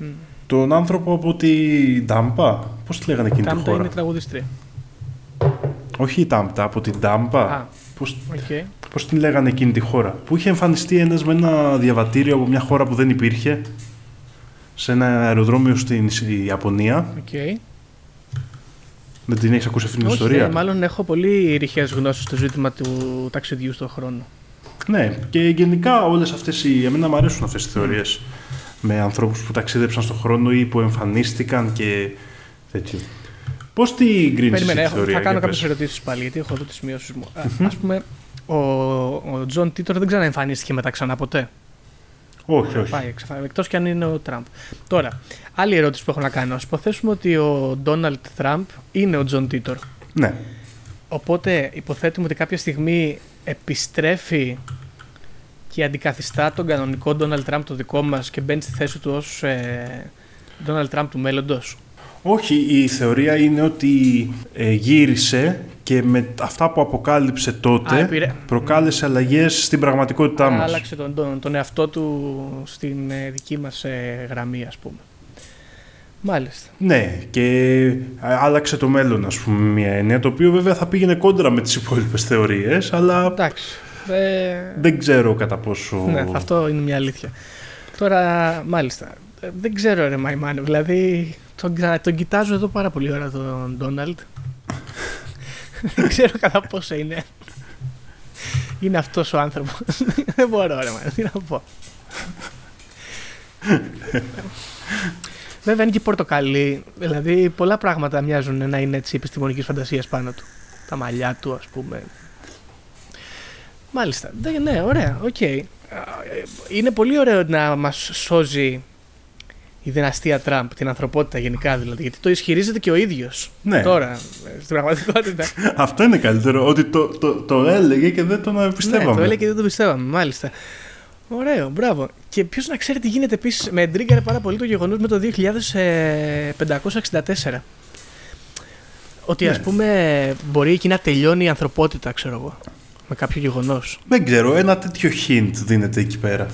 Μμ. Τον άνθρωπο από την Τάμπα. Πώς τη λέγανε εκείνη τη Τάμτα χώρα; είναι τραγουδίστρια. Όχι η Τάμτα, από την Τάμπα. Α, Πώς, οκ. πώς την λέγανε εκείνη τη χώρα; Που είχε εμφανιστεί ένας με ένα διαβατήριο από μια χώρα που δεν υπήρχε. Σε ένα αεροδρόμιο στην Ιαπωνία. οκ. Δεν την έχεις ακούσει αυτή την Όχι, ιστορία; ναι, μάλλον έχω πολύ ρηχές γνώσεις στο ζήτημα του ταξιδιού στον χρόνο. Ναι, και γενικά όλες αυτές οι... Εμένα μου αρέσουν αυτές τις θεωρίες. Με ανθρώπους που ταξίδεψαν στον χρόνο ή που εμφανίστηκαν και τέτοιο. Πώς την κρίνεις Περίμενε, τη έχω, θεωρία, θα κάνω για κάποιες πες. ερωτήσεις πάλι, γιατί έχω εδώ τις σημειώσεις μου. Α ας πούμε, ο, ο Τζον Τίτορ δεν ξαναεμφανίστηκε μετά ξανά ποτέ. Όχι, όχι. Πάει εξαφανίστηκε. Εκτός κι αν είναι ο Τραμπ. Τώρα, άλλη ερώτηση που έχω να κάνω. Ας υποθέσουμε ότι ο Ντόναλτ Τραμπ είναι ο Τζον Τίτορ. Ναι. Οπότε υποθέτουμε ότι κάποια στιγμή επιστρέφει και αντικαθιστά τον κανονικό Donald Trump το δικό μας και μπαίνει στη θέση του ως ε, Donald Trump του μέλλοντος. Όχι, η θεωρία είναι ότι ε, γύρισε και με αυτά που αποκάλυψε τότε Α, επηρε- προκάλεσε αλλαγές στην πραγματικότητά μας. Άλλαξε τον, τον, τον εαυτό του στην ε, δική μας ε, γραμμή ας πούμε. Μάλιστα. Ναι, και ε, άλλαξε το μέλλον, ας πούμε, μια έννοια, το οποίο βέβαια θα πήγαινε κόντρα με τις υπόλοιπες θεωρίες, αλλά Εντάξει. Ε, δεν ξέρω κατά πόσο... Ναι, αυτό είναι μια αλήθεια. Τώρα, μάλιστα. ε, Δεν ξέρω ρε Μαϊμάνο, δηλαδή τον, ξα- τον κοιτάζω εδώ πάρα πολύ ώρα τον Ντόναλτ. δεν ξέρω κατά πόσο είναι. Είναι αυτός ο άνθρωπος. δεν μπορώ ρε Μαϊμάνο, τι να πω. Βέβαια είναι και πορτοκαλί, δηλαδή πολλά πράγματα μοιάζουν να είναι έτσι επιστημονικής φαντασίας πάνω του. Τα μαλλιά του ας πούμε, Μάλιστα. Ναι, ναι ωραία, οκ. Α, ε, Είναι πολύ ωραίο να μας σώζει η δυναστεία Τραμπ, την ανθρωπότητα γενικά δηλαδή, γιατί το ισχυρίζεται και ο ίδιος. Ναι. Τώρα, ε, στην πραγματικότητα. Αυτό είναι καλύτερο, ότι το, το, το έλεγε και δεν τον πιστεύαμε. ναι, το έλεγε και δεν το πιστεύαμε, μάλιστα. Ωραίο, μπράβο. Και ποιος να ξέρει τι γίνεται επίσης. Με τρίγκαρε πάρα πολύ το γεγονός με το 2564. Ότι Ναι. ας πούμε μπορεί εκεί να τελειώνει η ανθρωπότητα, ξέρω εγώ. Με κάποιο γεγονός. Δεν ξέρω, ένα τέτοιο hint δίνεται εκεί πέρα.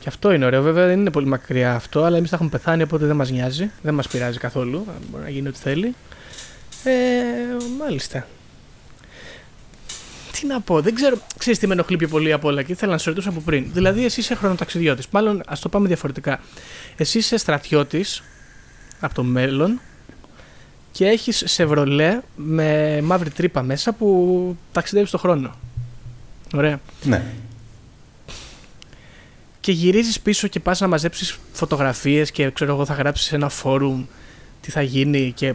Και αυτό είναι ωραίο. Βέβαια δεν είναι πολύ μακριά αυτό, αλλά εμείς θα έχουμε πεθάνει οπότε δεν μας νοιάζει. Δεν μας πειράζει καθόλου. Μπορεί να γίνει ό,τι θέλει. Ε, μάλιστα. Τι να πω, δεν ξέρω. Ξέρεις τι με ενοχλεί πιο πολύ απ' όλα και ήθελα να σε ρωτήσω από πριν. Δηλαδή, εσύ είσαι χρονοταξιδιώτης. Μάλλον ας το πάμε διαφορετικά. Εσύ είσαι στρατιώτης από το μέλλον και έχεις σεβρολέ με μαύρη τρύπα μέσα που ταξιδεύεις στον χρόνο. Ωραία Ναι. και γυρίζεις πίσω και πας να μαζέψεις φωτογραφίες και ξέρω εγώ θα γράψεις σε ένα φόρουμ τι θα γίνει και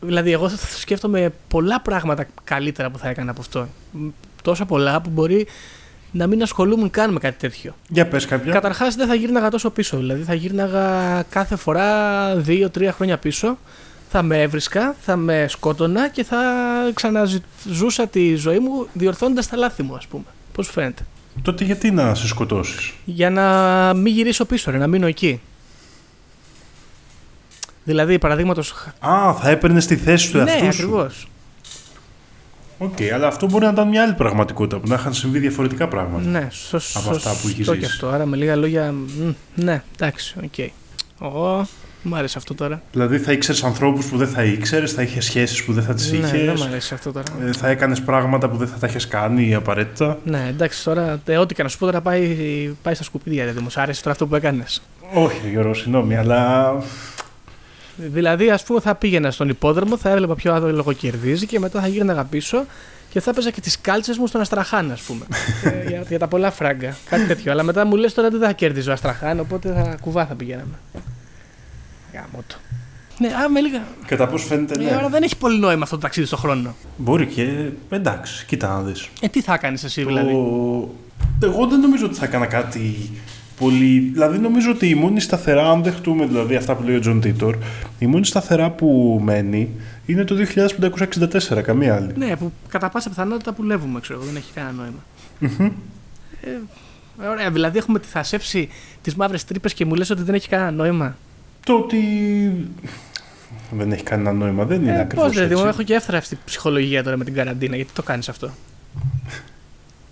δηλαδή εγώ θα σκέφτομαι πολλά πράγματα καλύτερα που θα έκανα από αυτό Μ, τόσα πολλά που μπορεί να μην ασχολούμουν καν με κάτι τέτοιο Για πες κάποια. Καταρχάς δεν θα γύρναγα τόσο πίσω δηλαδή θα γύρναγα κάθε φορά δύο-τρία χρόνια πίσω θα με έβρισκα, θα με σκότωνα και θα ξαναζούσα τη ζωή μου διορθώνοντας τα λάθη μου ας πούμε πώς σου φαίνεται Τότε γιατί να σε σκοτώσεις; για να μην γυρίσω πίσω, ρε, να μείνω εκεί. Δηλαδή, παραδείγματος. Α, θα έπαιρνες στη θέση του Ναι, εαυτού σου. ακριβώς. Οκ, αλλά αυτό μπορεί να ήταν μια άλλη πραγματικότητα που να είχαν συμβεί διαφορετικά πράγματα. Ναι, σω, Από αυτά που έχεις σωστό και ζήσει. αυτό. Άρα, με λίγα λόγια. μ, Ναι, εντάξει, οκ. Εγώ. Μου άρεσε αυτό τώρα. Δηλαδή θα ήξερες ανθρώπους που δεν θα ήξερες, θα είχες σχέσεις που δεν θα τις Ναι, είχε. δεν μου αρέσει αυτό τώρα. Ε, θα έκανες πράγματα που δεν θα τα έχει κάνει απαραίτητα. Ναι, εντάξει, τώρα ε, ό,τι και να σου πω τώρα πάει, πάει στα σκουπίδια. Δηλαδή, μου σ' άρεσε τώρα αυτό που έκανες. Όχι, Γιώργο, συγγνώμη, αλλά. Δηλαδή, ας πούμε, θα πήγαινα στον υπόδρομο, θα έβλεπα ποιο άτομο κερδίζει και μετά θα γύρναγα πίσω και θα έπαιζα και τις κάλτσες μου στον Αστραχάν, ας πούμε. Ε, για, για τα πολλά φράγκα. Κάτι τέτοιο. Αλλά μετά μου λες τώρα δεν θα κέρδιζε ο Αστραχάν, οπότε θα κουβά θα πηγαίναμε. Γαμώτο. Ναι, α, με λίγα. Κατά πώς φαίνεται, Ε, ναι. άρα δεν έχει πολύ νόημα αυτό το ταξίδι στον χρόνο. Μπορεί και. Εντάξει, κοίτα να δεις. Ε, τι θα κάνεις εσύ δηλαδή; Εγώ δεν νομίζω ότι θα έκανα κάτι πολύ. Δηλαδή, νομίζω ότι η μόνη σταθερά, αν δεχτούμε δηλαδή αυτά που λέει ο Τζον Τίτορ, η μόνη σταθερά που μένει είναι το 2564, καμία άλλη. Ναι, που κατά πάσα πιθανότητα πουλεύουμε, ξέρω εγώ, δεν έχει κανένα νόημα. Ε, ωραία, δηλαδή έχουμε τιθασέψει τις μαύρες τρύπες και μου λες ότι δεν έχει κανένα νόημα; Το ότι. Δεν έχει κανένα νόημα, δεν είναι Ε, ακριβώς. Πώς δηλαδή, εγώ έχω και εύθραυστη ψυχολογία τώρα με την καραντίνα, γιατί το κάνεις αυτό.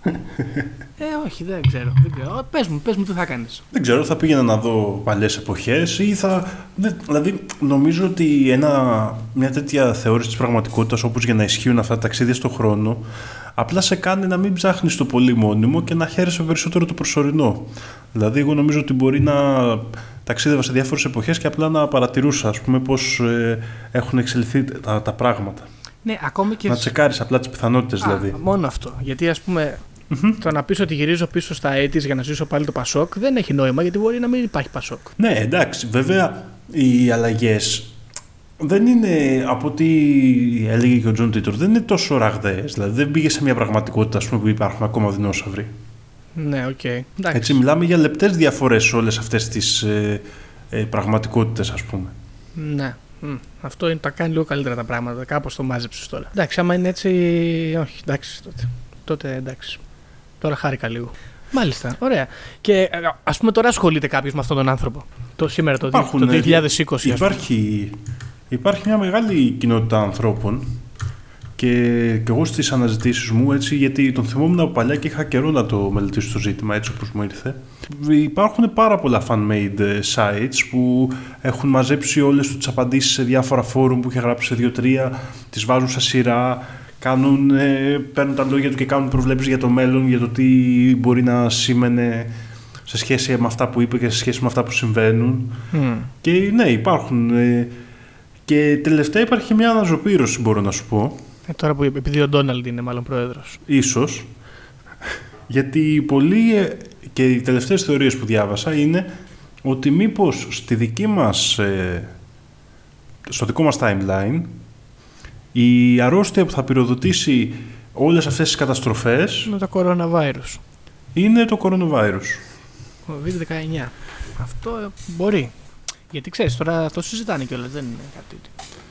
ε, όχι, δεν ξέρω. Δεν ξέρω. Πες μου, πες μου τι θα κάνεις. Δεν ξέρω, θα πήγαινα να δω παλιές εποχές ή θα. δεν- Δηλαδή, νομίζω ότι ένα, μια τέτοια θεώρηση της πραγματικότητας, όπως για να ισχύουν αυτά τα ταξίδια στον χρόνο, απλά σε κάνει να μην ψάχνεις το πολύ μόνιμο και να χαίρεσαι περισσότερο το προσωρινό. Δηλαδή, εγώ νομίζω ότι μπορεί να ταξίδευα σε διάφορες εποχές και απλά να παρατηρούσα, ας πούμε, πώς έχουν εξελιχθεί τα, τα πράγματα. Ναι, ακόμη και. Να τσεκάρεις απλά τις πιθανότητες Α, δηλαδή. μόνο αυτό. Γιατί ας πούμε, το να πεις ότι γυρίζω πίσω στα eighties για να ζήσω πάλι το Πασόκ δεν έχει νόημα γιατί μπορεί να μην υπάρχει Πασόκ. Ναι, εντάξει. Βέβαια, οι αλλαγές δεν είναι από ό,τι έλεγε και ο Τζον Τίτορ, δεν είναι τόσο ραγδαίες. Δηλαδή, δεν πήγε σε μια πραγματικότητα ας πούμε, που υπάρχουν ακόμα δεινόσαυροι. Ναι, οκ. Εντάξει. Έτσι, μιλάμε για λεπτές διαφορές σε όλες αυτές τις ε, ε, πραγματικότητες, ας πούμε. Ναι. Μμ. Αυτό είναι, τα κάνει λίγο καλύτερα τα πράγματα. Κάπως το μάζεψες τώρα. Εντάξει, άμα είναι έτσι. Όχι, εντάξει τότε. Τότε εντάξει. Τώρα χάρηκα λίγο. Μάλιστα, ωραία. Και ας πούμε τώρα ασχολείται κάποιος με αυτόν τον άνθρωπο; Το σήμερα, το, Υπάρχουν, το ε, 2020. ας πούμε. Υπάρχει, υπάρχει μια μεγάλη κοινότητα ανθρώπων και, και εγώ στις αναζητήσεις μου έτσι γιατί τον θυμόμουν από παλιά και είχα καιρό να το μελετήσω το ζήτημα έτσι όπως μου ήρθε υπάρχουν πάρα πολλά fan-made ε, sites που έχουν μαζέψει όλες τις απαντήσεις σε διάφορα φόρουμ που είχε γράψει σε δύο-τρία τις βάζουν σε σειρά κάνουν, ε, παίρνουν τα λόγια του και κάνουν προβλέψεις για το μέλλον για το τι μπορεί να σήμαινε σε σχέση με αυτά που είπε και σε σχέση με αυτά που συμβαίνουν Μμ. και ναι, υπάρχουν. ε, και τελευταία υπάρχει μια αναζωπήρωση, μπορώ να σου πω. Ε, τώρα που είπε, επειδή ο Ντόναλντ είναι μάλλον πρόεδρος. Ίσως. Γιατί πολλοί ε, και οι τελευταίες θεωρίες που διάβασα είναι ότι μήπως στη δική μας, ε, στο δικό μας timeline η αρρώστια που θα πυροδοτήσει όλες αυτές τις καταστροφές Είναι το coronavirus. είναι το coronavirus. COVID-19. Αυτό ε, μπορεί. Γιατί ξέρεις, τώρα αυτό συζητάνε κιόλας. Δεν είναι κάτι.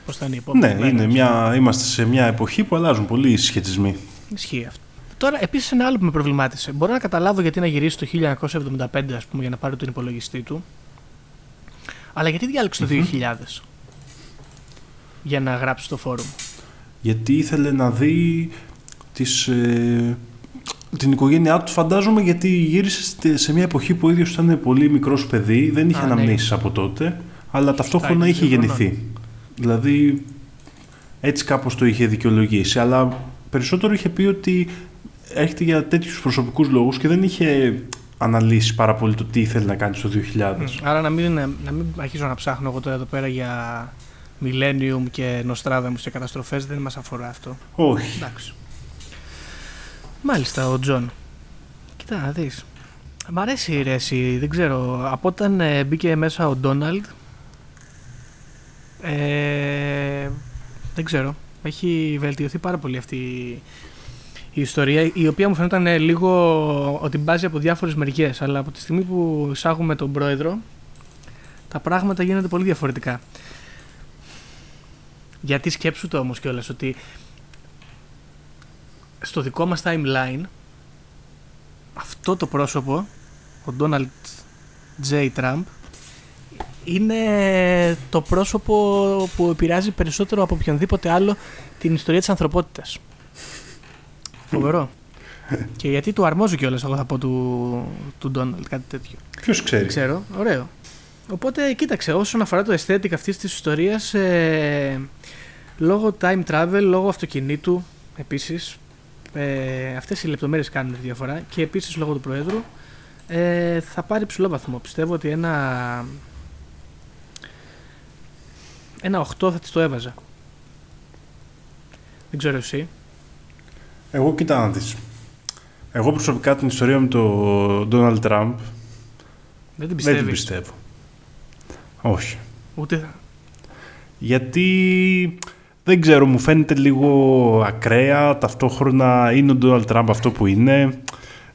Πώς θα είναι η επόμενη. Ναι, μέρα, είναι ας μια, είμαστε σε μια εποχή που αλλάζουν πολύ οι συσχετισμοί. Ισχύει αυτό. Τώρα, επίσης, ένα άλλο που με προβλημάτισε. Μπορώ να καταλάβω γιατί να γυρίσει το 1975, ας πούμε, για να πάρει τον υπολογιστή του. Αλλά γιατί διάλεξε το 2000 για να γράψει το φόρουμ; γιατί ήθελε να δει τις, ε, την οικογένειά του φαντάζομαι γιατί γύρισε στη- σε μια εποχή που ο ίδιος ήταν πολύ μικρός παιδί δεν είχε Α, ναι. αναμνήσεις από τότε αλλά ταυτόχρονα είχε είχε δύο γεννηθεί δηλαδή έτσι κάπως το είχε δικαιολογήσει αλλά περισσότερο είχε πει ότι έρχεται για τέτοιους προσωπικούς λόγους και δεν είχε αναλύσει πάρα πολύ το τι ήθελε να κάνει στο 2000 Άρα να μην, να μην αρχίζω να ψάχνω εγώ τώρα εδώ πέρα για Millennium και Nostradamus και καταστροφές, δεν μας αφορά αυτό. όχι Εντάξει. Μάλιστα, ο Τζον. Κοίτα να δεις. Μ' αρέσει, μ' αρέσει, δεν ξέρω. Από όταν ε, μπήκε μέσα ο Ντόναλντ, ε, δεν ξέρω. Έχει βελτιωθεί πάρα πολύ αυτή η ιστορία, η οποία μου φαίνονταν ε, λίγο ότι μπάζει από διάφορες μεριές, αλλά από τη στιγμή που εισάγουμε τον πρόεδρο, τα πράγματα γίνονται πολύ διαφορετικά. Γιατί σκέψου το όμως κιόλας ότι στο δικό μας timeline αυτό το πρόσωπο, ο Donald J. Trump, είναι το πρόσωπο που επηρεάζει περισσότερο από οποιονδήποτε άλλο την ιστορία της ανθρωπότητας. Φοβερό. Και γιατί του αρμόζει κιόλας, εγώ θα πω του, του Donald, κάτι τέτοιο. ποιος ξέρει; Δεν ξέρω, ωραίο. Οπότε, κοίταξε, όσον αφορά το aesthetic αυτής της ιστορίας, ε, λόγω time travel, λόγω αυτοκινήτου, επίσης, ε, αυτές οι λεπτομέρειες κάνουν τη διαφορά και επίσης λόγω του Προέδρου, ε, θα πάρει ψηλό βαθμό. Πιστεύω ότι ένα, ένα 8 θα της το έβαζα. Δεν ξέρω εσύ. Εγώ κοίτα να δεις. Εγώ προσωπικά την ιστορία με τον Donald Trump Δεν την δεν πιστεύεις. την πιστεύω. Όχι. Ούτε... Γιατί δεν ξέρω, μου φαίνεται λίγο ακραία, ταυτόχρονα είναι ο Donald Trump αυτό που είναι.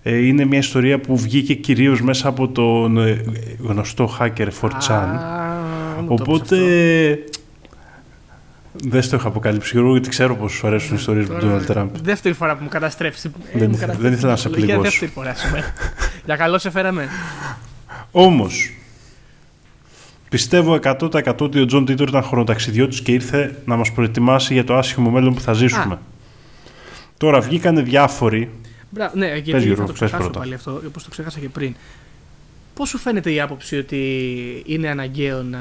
Ε, είναι μια ιστορία που βγήκε κυρίως μέσα από τον ε, γνωστό hacker 4chan. Α, μου το Οπότε πεις δεν στο είχα αποκαλύψει Γιώργο, γιατί ξέρω πόσο σου αρέσουν οι ιστορίες αυτό. του Donald Τώρα, Trump. Δεύτερη φορά που μου καταστρέφεις. Ε, Δεν μου ήθελα- καταστρέφεις δεν ήθελα να σε την ψυχολογία, πληγώσω. Δεύτερη φορά σήμερα. Για καλό σε φέραμε. Όμως, πιστεύω 100% ότι ο Τζον Τίτορ ήταν χρονοταξιδιώτης και ήρθε να μας προετοιμάσει για το άσχημο μέλλον που θα ζήσουμε. Α. Τώρα βγήκανε διάφοροι Μπράβο, ναι, γιατί Πες, Γιώργο, θα το πες ξεχάσω πρώτα. πάλι αυτό, όπως το ξέχασα και πριν. Πώς σου φαίνεται η άποψη ότι είναι αναγκαίο να,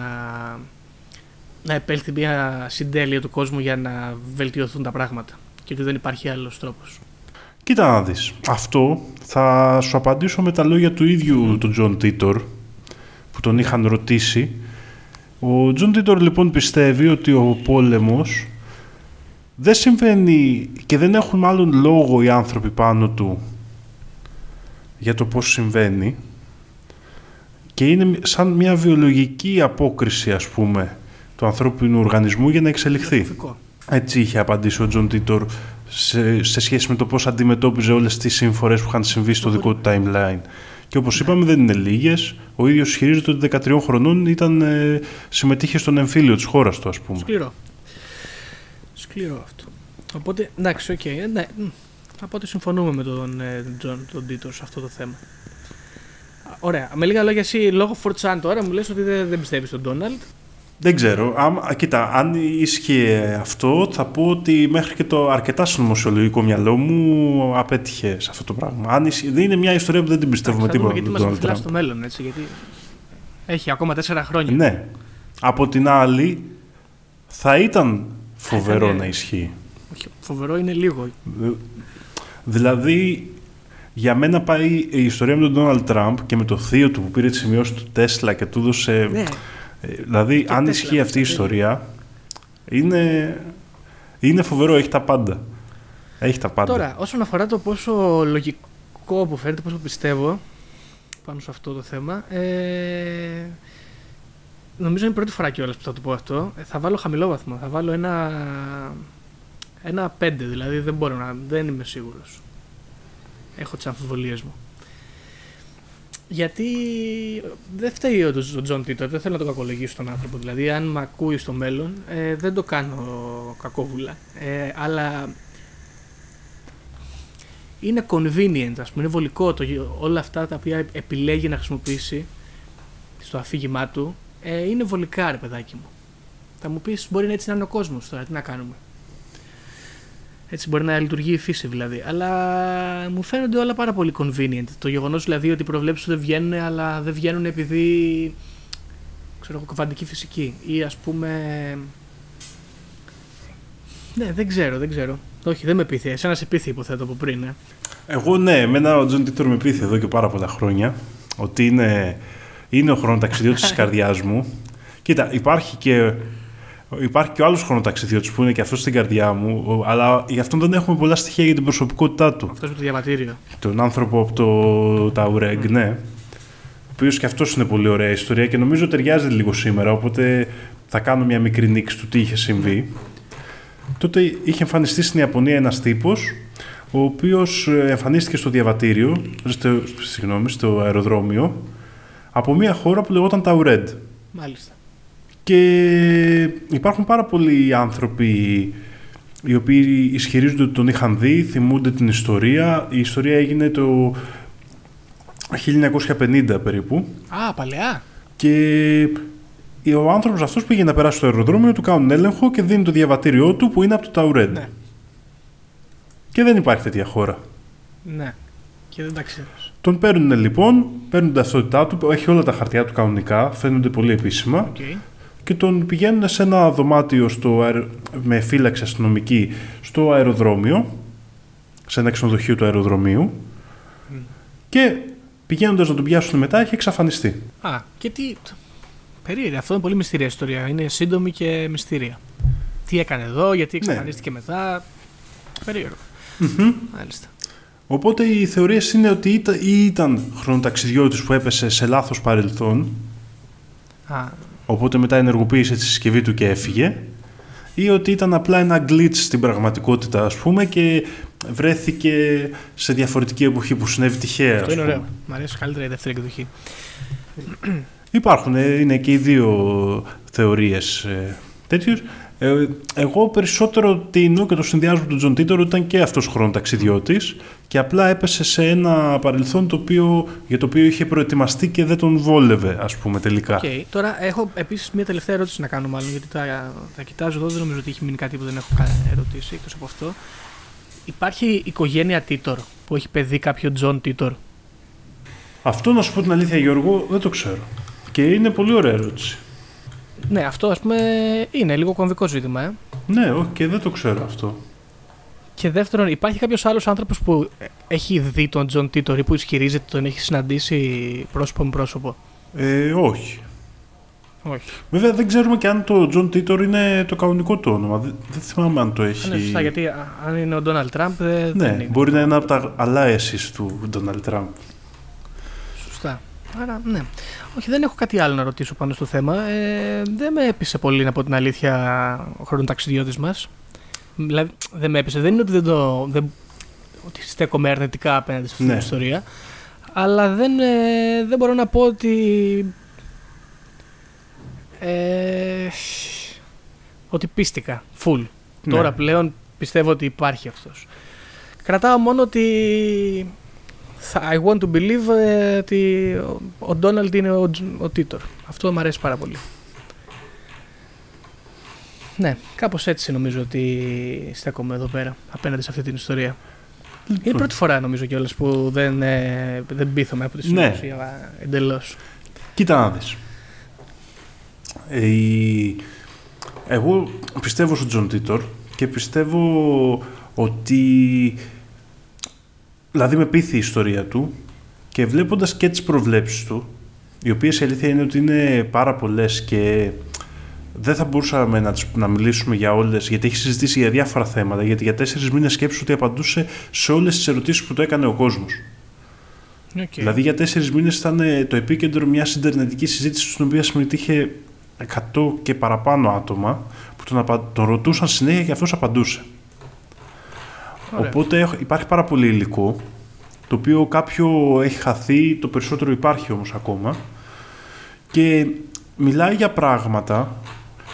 να επέλθει μια συντέλεια του κόσμου για να βελτιωθούν τα πράγματα και ότι δεν υπάρχει άλλος τρόπος. Κοίτα να δεις. Αυτό θα σου απαντήσω με τα λόγια του ίδιου του Τζον Τίτορ που τον είχαν ρωτήσει. Ο Τζον Τίτορ λοιπόν πιστεύει ότι ο πόλεμος δεν συμβαίνει και δεν έχουν μάλλον λόγο οι άνθρωποι πάνω του για το πώς συμβαίνει και είναι σαν μια βιολογική απόκριση ας πούμε του ανθρώπινου οργανισμού για να εξελιχθεί. Λογικό. Έτσι είχε απαντήσει ο Τζον Τίτορ σε, σε σχέση με το πώς αντιμετώπιζε όλες τις συμφορές που είχαν συμβεί στο δικό του timeline. Και όπως είπαμε δεν είναι λίγες. Ο ίδιος ισχυρίζεται ότι 13 χρονών ήταν, ε, συμμετείχε στον εμφύλιο της χώρας του ας πούμε. Σκληρό. Σκληρό αυτό. Οπότε, εντάξει, οκ. ε, ναι, μ, οπότε συμφωνούμε με τον ε, Τζον, τον Τίτορ σε αυτό το θέμα. Α, Ωραία. Με λίγα λόγια, εσύ λόγω 4chan τώρα μου λες ότι δεν, δεν πιστεύεις στον Ντόναλντ. Δεν ξέρω. Άμα, κοίτα, αν ίσχυε αυτό, θα πω ότι μέχρι και το αρκετά συνωμοσιολογικό μυαλό μου απέτυχε σε αυτό το πράγμα. Αν ίσχυε, δεν είναι μια ιστορία που δεν την πιστεύουμε Θα δούμε τίποτα. γιατί με μας τον Donald επιφυλάσσει Trump. στο μέλλον, έτσι, γιατί έχει ακόμα τέσσερα χρόνια. Ναι. Από την άλλη, θα ήταν φοβερό ήταν, ε, να ισχύει. Όχι, φοβερό είναι λίγο. Δηλαδή, για μένα πάει η ιστορία με τον Donald Trump και με το θείο του που πήρε τη σημειώση του Τέσλα και του έδωσε. Ναι, Ε, Δηλαδή, Και αν Tesla, ισχύει αυτή η αυτό ιστορία, είναι, είναι φοβερό, έχει τα πάντα. Έχει τα πάντα. Τώρα, όσον αφορά το πόσο λογικό που φαίνεται, πόσο πιστεύω πάνω σε αυτό το θέμα, ε, νομίζω είναι η πρώτη φορά κιόλας που θα το πω αυτό. Ε, θα βάλω χαμηλό βαθμό. Θα βάλω ένα, ένα 5, δηλαδή δεν μπορώ να, δεν είμαι σίγουρος. Έχω τις αμφιβολίες μου. Γιατί δεν φταίει ο ο Τζον Τίτορ, δεν θέλω να το κακολογήσω τον άνθρωπο. Δηλαδή, αν με ακούει στο μέλλον, ε, δεν το κάνω κακόβουλα. Ε, αλλά είναι convenient, ας πούμε, είναι βολικό το, γε- όλα αυτά τα οποία επιλέγει να χρησιμοποιήσει στο αφήγημά του, ε, είναι βολικά ρε παιδάκι μου. Θα μου πεις μπορεί να έτσι να είναι ο κόσμος τώρα, τι να κάνουμε. Έτσι μπορεί να λειτουργεί η φύση δηλαδή. Αλλά μου φαίνονται όλα πάρα πολύ convenient. Το γεγονός δηλαδή ότι οι προβλέψεις σου δεν βγαίνουν, αλλά δεν βγαίνουν επειδή ξέρω εγώ, κβαντική φυσική. Ή ας πούμε... Ναι, δεν ξέρω, δεν ξέρω. Όχι, δεν με πείθει. Εσένα σε πείθει, υποθέτω από πριν. Ε. Εγώ ναι, εμένα ο Τζον Τίτορ με πείθει εδώ και πάρα πολλά χρόνια ότι είναι, είναι ο χρονοταξιδιώτης της καρδιάς μου. Κοίτα, υπάρχει και, υπάρχει και ο άλλος χρονοταξιδιώτης που είναι και αυτός στην καρδιά μου, ο- αλλά γι' αυτόν δεν έχουμε πολλά στοιχεία για την προσωπικότητά του. Αυτός με το διαβατήριο. Τον άνθρωπο από το Ταουρέγ, ναι. Ο οποίος και αυτός είναι πολύ ωραία ιστορία και νομίζω ταιριάζει λίγο σήμερα. Οπότε θα κάνω μια μικρή νήξη του τι είχε συμβεί. Τότε είχε εμφανιστεί στην Ιαπωνία ένας τύπος, ο οποίος εμφανίστηκε στο διαβατήριο, στο, συγγνώμη, στο αεροδρόμιο, από μια χώρα που λεγόταν Ταουρέντ. Μάλιστα. Και υπάρχουν πάρα πολλοί άνθρωποι οι οποίοι ισχυρίζονται ότι τον είχαν δει, θυμούνται την ιστορία. Η ιστορία έγινε το 1950 περίπου. Α, παλαιά. Και ο άνθρωπος αυτός πήγε να περάσει στο αεροδρόμιο, του κάνουν έλεγχο και δίνει το διαβατήριό του που είναι από το Ταουρέντ. Ναι. Και δεν υπάρχει τέτοια χώρα. Ναι. Και δεν τα ξέρω. Τον παίρνουν λοιπόν, παίρνουν την ταυτότητά του, έχει όλα τα χαρτιά του κανονικά, φαίνονται πολύ επίσημα Okay. Και τον πηγαίνουν σε ένα δωμάτιο στο αερο... με φύλαξη αστυνομική στο αεροδρόμιο, σε ένα ξενοδοχείο του αεροδρομίου και πηγαίνοντας να τον πιάσουν μετά έχει εξαφανιστεί. Α, και τι. Περίεργα. Αυτό είναι πολύ μυστήρια ιστορία. Είναι σύντομη και μυστήρια. Τι έκανε εδώ, γιατί εξαφανίστηκε μετά. Περίεργο. Μάλιστα. Οπότε οι θεωρίες είναι ότι ήταν, ή ήταν χρονοταξιδιώτης που έπεσε σε λάθος παρελθόν, Α, οπότε μετά ενεργοποίησε τη συσκευή του και έφυγε, ή ότι ήταν απλά ένα glitch στην πραγματικότητα, ας πούμε, και βρέθηκε σε διαφορετική εποχή που συνέβη τυχαία. αυτό ας είναι πούμε. ωραίο. Μ' αρέσει καλύτερα η δεύτερη εκδοχή. Υπάρχουν, ε, είναι και οι δύο θεωρίες ε, τέτοιους. Ε, εγώ περισσότερο τείνω και το συνδυάζω με τον Τζον Τίτορ ότι ήταν και αυτός χρονοταξιδιώτης και απλά έπεσε σε ένα παρελθόν το οποίο, για το οποίο είχε προετοιμαστεί και δεν τον βόλευε, ας πούμε, τελικά. Okay. Τώρα έχω επίσης μια τελευταία ερώτηση να κάνω, μάλλον γιατί τα, τα κοιτάζω εδώ. Δεν νομίζω ότι έχει μείνει κάτι που δεν έχω κα- ερωτήσει εκτός από αυτό. Υπάρχει οικογένεια Τίτορ που έχει παιδί κάποιο Τζον Τίτορ. Αυτό να σου πω την αλήθεια Γιώργο δεν το ξέρω. Και είναι πολύ ωραία ερώτηση. Ναι, αυτό ας πούμε είναι λίγο κομβικό ζήτημα. Ε. Ναι, όχι και δεν το ξέρω αυτό. Και δεύτερον, υπάρχει κάποιος άλλος άνθρωπος που έχει δει τον Τζον Τίτορ ή που ισχυρίζεται ότι τον έχει συναντήσει πρόσωπο με πρόσωπο; Ε, όχι. Όχι. Βέβαια δεν ξέρουμε και αν το John Titor είναι το κανονικό του όνομα. Δεν, δεν θυμάμαι αν το έχει. Ναι, σωστά, γιατί α, αν είναι ο Ντόναλτ Τραμπ δεν, Ναι, δεν είναι. μπορεί να είναι από τα aliases του Donald Trump. Σωστά. Άρα, ναι. Όχι, δεν έχω κάτι άλλο να ρωτήσω πάνω στο θέμα. Ε, δεν με έπεισε πολύ, να πω την αλήθεια, ο χρονοταξιδιώτης μας. Δηλαδή, δεν με έπεισε. Δεν είναι ότι, δεν το, δεν, ότι στέκομαι αρνητικά απέναντι σε αυτή Ναι. την ιστορία. Αλλά δεν, ε, δεν μπορώ να πω ότι... Ε, ότι πίστηκα. Full. Ναι. Τώρα πλέον πιστεύω ότι υπάρχει αυτός. Κρατάω μόνο ότι θα- I want to believe ε, ότι ο- ο Ντόναλντ είναι ο, Τζ- ο Τίτορ. Αυτό μου αρέσει πάρα πολύ. Ναι, κάπως έτσι νομίζω ότι στέκομαι εδώ πέρα απέναντι σε αυτή την ιστορία. Είναι η πρώτη φορά νομίζω κιόλας που δεν, ε, δεν πείθομαι από τη Ναι. συνωμοσία εντελώς. Κοίτα να δεις. Ε, η- Εγώ πιστεύω στον Τζον Τίτορ και πιστεύω ότι δηλαδή με πείθει η ιστορία του και βλέποντας και τις προβλέψεις του οι οποίες η αλήθεια είναι ότι είναι πάρα πολλές και δεν θα μπορούσαμε να, τις- να μιλήσουμε για όλες γιατί έχει συζητήσει για διάφορα θέματα γιατί για τέσσερις μήνες σκέψου ότι απαντούσε σε όλες τις ερωτήσεις που το έκανε ο κόσμος. Okay. Δηλαδή για τέσσερις μήνες ήταν ε, το επίκεντρο μιας ιντερνετικής συζήτησης στην οποία συμμετείχε 100 και παραπάνω άτομα που τον, απα... τον ρωτούσαν συνέχεια και αυτός απαντούσε. Ωραία. Οπότε έχ- υπάρχει πάρα πολύ υλικό το οποίο κάποιο έχει χαθεί, το περισσότερο υπάρχει όμως ακόμα και μιλάει για πράγματα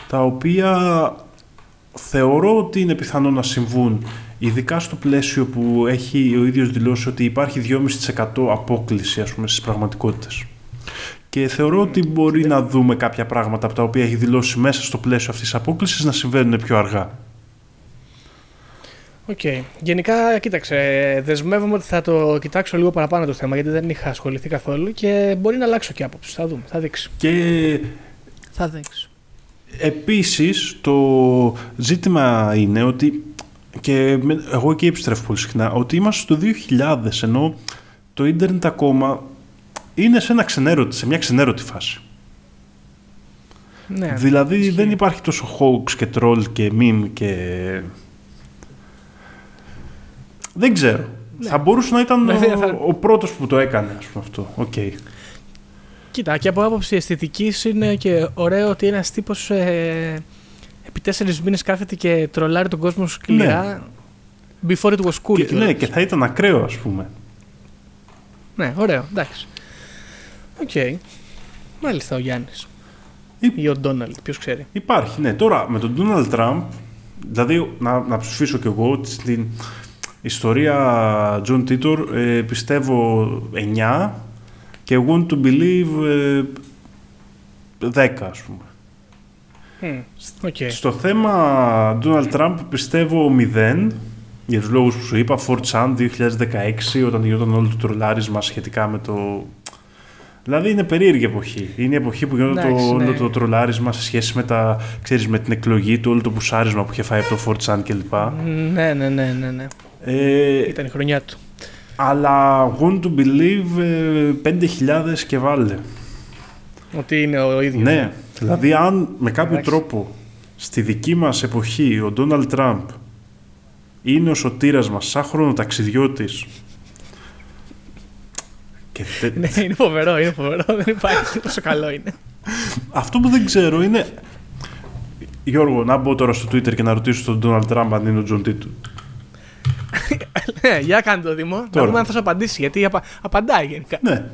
τα οποία θεωρώ ότι είναι πιθανό να συμβούν ειδικά στο πλαίσιο που έχει ο ίδιος δηλώσει ότι υπάρχει 2,5% απόκληση ας πούμε στις πραγματικότητες. Και θεωρώ ότι μπορεί να δούμε κάποια πράγματα από τα οποία έχει δηλώσει μέσα στο πλαίσιο αυτής της απόκλισης να συμβαίνουν πιο αργά. Οκ. Γενικά, κοίταξε, δεσμεύομαι ότι θα το κοιτάξω λίγο παραπάνω το θέμα γιατί δεν είχα ασχοληθεί καθόλου και μπορεί να αλλάξω και άποψη. Θα δούμε, θα δείξει. Και Θα δείξει. Επίσης, το ζήτημα είναι ότι, και με- εγώ εκεί επιστρέφω πολύ συχνά, ότι είμαστε στο 2000, ενώ το ίντερνετ ακόμα είναι σε, ένα ξενέρωτη, σε μια ξενέρωτη φάση. Ναι, δηλαδή ισχύει. δεν υπάρχει τόσο hoax και troll και meme και... Δεν ξέρω. Ναι. Θα μπορούσε να ήταν Βέβαια, ο, θα- ο πρώτος που το έκανε, ας πούμε αυτό. Οκ. Κοίτα, και από άποψη αισθητικής είναι και ωραίο ότι ένας τύπος ε, επί τέσσερις μήνες κάθεται και τρολάρει τον κόσμο σκληρά. Before it was cool. Και, κιόλας. ναι, και θα ήταν ακραίο, ας πούμε. Ναι, ωραίο, εντάξει. Οκ. Μάλιστα ο Γιάννης. Ή- Ή ο Ντόναλτ, ποιος ξέρει. Υπάρχει, ναι. Τώρα με τον Donald Trump, δηλαδή να, να ψηφίσω κι εγώ ότι στην ιστορία John Titor ε, πιστεύω 9 και want to believe ε, 10 ας πούμε. Οκ. Στο θέμα Donald Trump πιστεύω 0 Για τους λόγους που σου είπα, 4chan 2016, όταν γινόταν όλο το τρολάρισμα σχετικά με το... Δηλαδή είναι περίεργη εποχή. Είναι η εποχή που γινόταν το, Εντάξει, ναι. όλο το τρολάρισμα σε σχέση με, τα, ξέρεις, με την εκλογή του, όλο το πουσάρισμα που είχε φάει από το 4chan κλπ. Ναι, ναι, ναι, ναι, ναι. Ε, Ήταν η χρονιά του. αλλά want to believe ε, 5.000 και βάλε. Ότι είναι ο ίδιος. Ναι, δηλαδή αν με κάποιο Εντάξει. τρόπο στη δική μας εποχή ο Ντόναλτ Τραμπ είναι ο σωτήρας μας σαν χρονοταξιδιώτης και τε- Ναι, είναι φοβερό, είναι φοβερό. Δεν υπάρχει τόσο καλό είναι. αυτό που δεν ξέρω είναι Γιώργο, να μπω τώρα στο Twitter και να ρωτήσω τον Ντόναλτ Τραμπ αν είναι ο Τζον Τίτορ. Ναι, για κάνε το Δήμο. Να Τώρα. δούμε αν θα σου απαντήσει. Γιατί απα- απαντάει γενικά. Ναι,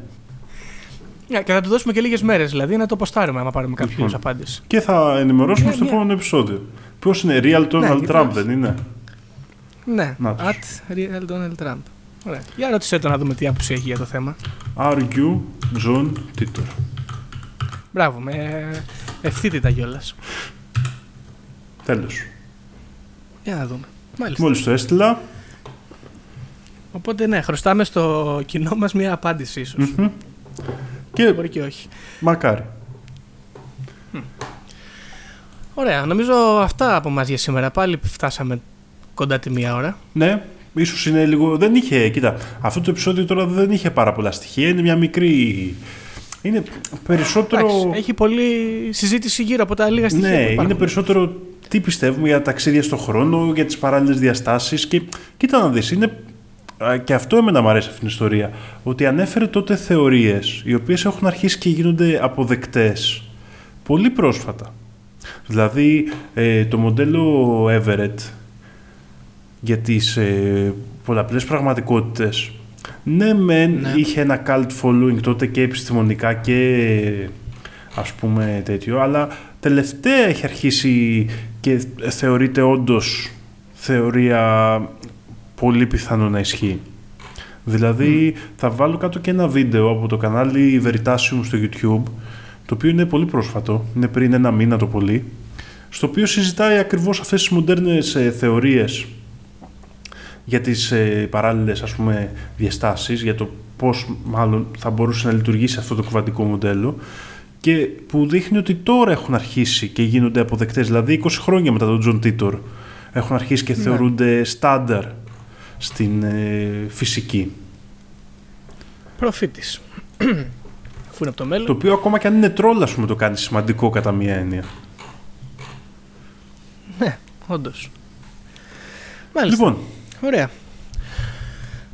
Ναι, Και θα του δώσουμε και λίγες μέρες δηλαδή να το ποστάρουμε άμα πάρουμε κάποιος Λοιπόν. είδου απάντηση. και θα ενημερώσουμε Ναι, στο μια- επόμενο επεισόδιο. Ποιος είναι, Real Donald γιατί Trump όχι. δεν είναι; Ναι, Να τους. at real Donald Trump. Ωραία. Για ρώτησέ το να δούμε τι άποψη έχει για το θέμα. Are you John Titor. Μπράβο, με ευθύτητα κιόλας. Τέλος. Για να δούμε. Μάλιστα. Μόλις το έστειλα, Οπότε ναι, χρωστάμε στο κοινό μας μια απάντηση ίσως. μμμ. και Μπορεί και όχι. μακάρι. Ωραία, νομίζω αυτά από μας για σήμερα. Πάλι φτάσαμε κοντά τη μία ώρα. Ναι, ίσως είναι λίγο. Δεν είχε. Κοίτα, αυτό το επεισόδιο τώρα δεν είχε πάρα πολλά στοιχεία. Είναι μια μικρή. Είναι περισσότερο. Εντάξει, έχει πολλή συζήτηση γύρω από τα λίγα στοιχεία. ναι, που είναι υπάρχουν. περισσότερο τι πιστεύουμε για τα ταξίδια στον χρόνο, για τις παράλληλες διαστάσεις και κοίτα να δεις, είναι α, και αυτό εμένα μου αρέσει αυτήν την ιστορία, ότι ανέφερε τότε θεωρίες οι οποίες έχουν αρχίσει και γίνονται αποδεκτές πολύ πρόσφατα. Δηλαδή ε, το μοντέλο Everett για τις ε, πολλαπλές πραγματικότητες ναι μεν Ναι. είχε ένα cult following τότε και επιστημονικά και ας πούμε τέτοιο αλλά τελευταία έχει αρχίσει και θεωρείται όντως θεωρία πολύ πιθανό να ισχύει. Δηλαδή θα βάλω κάτω και ένα βίντεο από το κανάλι Veritasium στο YouTube το οποίο είναι πολύ πρόσφατο, είναι πριν ένα μήνα το πολύ στο οποίο συζητάει ακριβώς αυτές τις μοντέρνες ε, θεωρίες για τις ε, παράλληλες ας πούμε διαστάσεις, για το πώς μάλλον θα μπορούσε να λειτουργήσει αυτό το κουβαντικό μοντέλο και που δείχνει ότι τώρα έχουν αρχίσει και γίνονται αποδεκτές, δηλαδή 20 χρόνια μετά τον Τζον Τίτορ έχουν αρχίσει και θεωρούνται στάνταρ στην ε, φυσική. Προφήτης. Αφού είναι από το μέλλον. Το οποίο ακόμα και αν είναι τρολ, ας πούμε, το κάνει σημαντικό κατά μία έννοια. Ναι, όντως. Μάλιστα. Λοιπόν, Ωραία.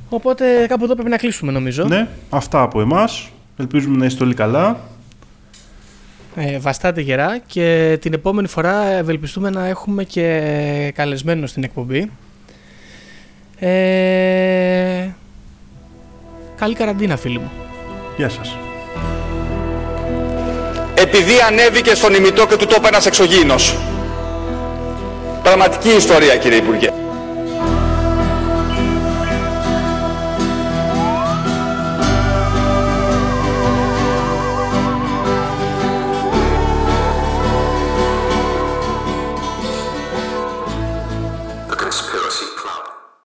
Οπότε κάπου εδώ πρέπει να κλείσουμε νομίζω. ναι, αυτά από εμάς. Ελπίζουμε να είστε όλοι καλά. Ε, βαστάτε γερά και την επόμενη φορά ευελπιστούμε να έχουμε και καλεσμένο στην εκπομπή. Ε, καλή καραντίνα φίλοι μου. Γεια σας. Επειδή ανέβηκε στον ημιτό και του το είπε ένας εξωγήινος. Πραγματική ιστορία κύριε Υπουργέ.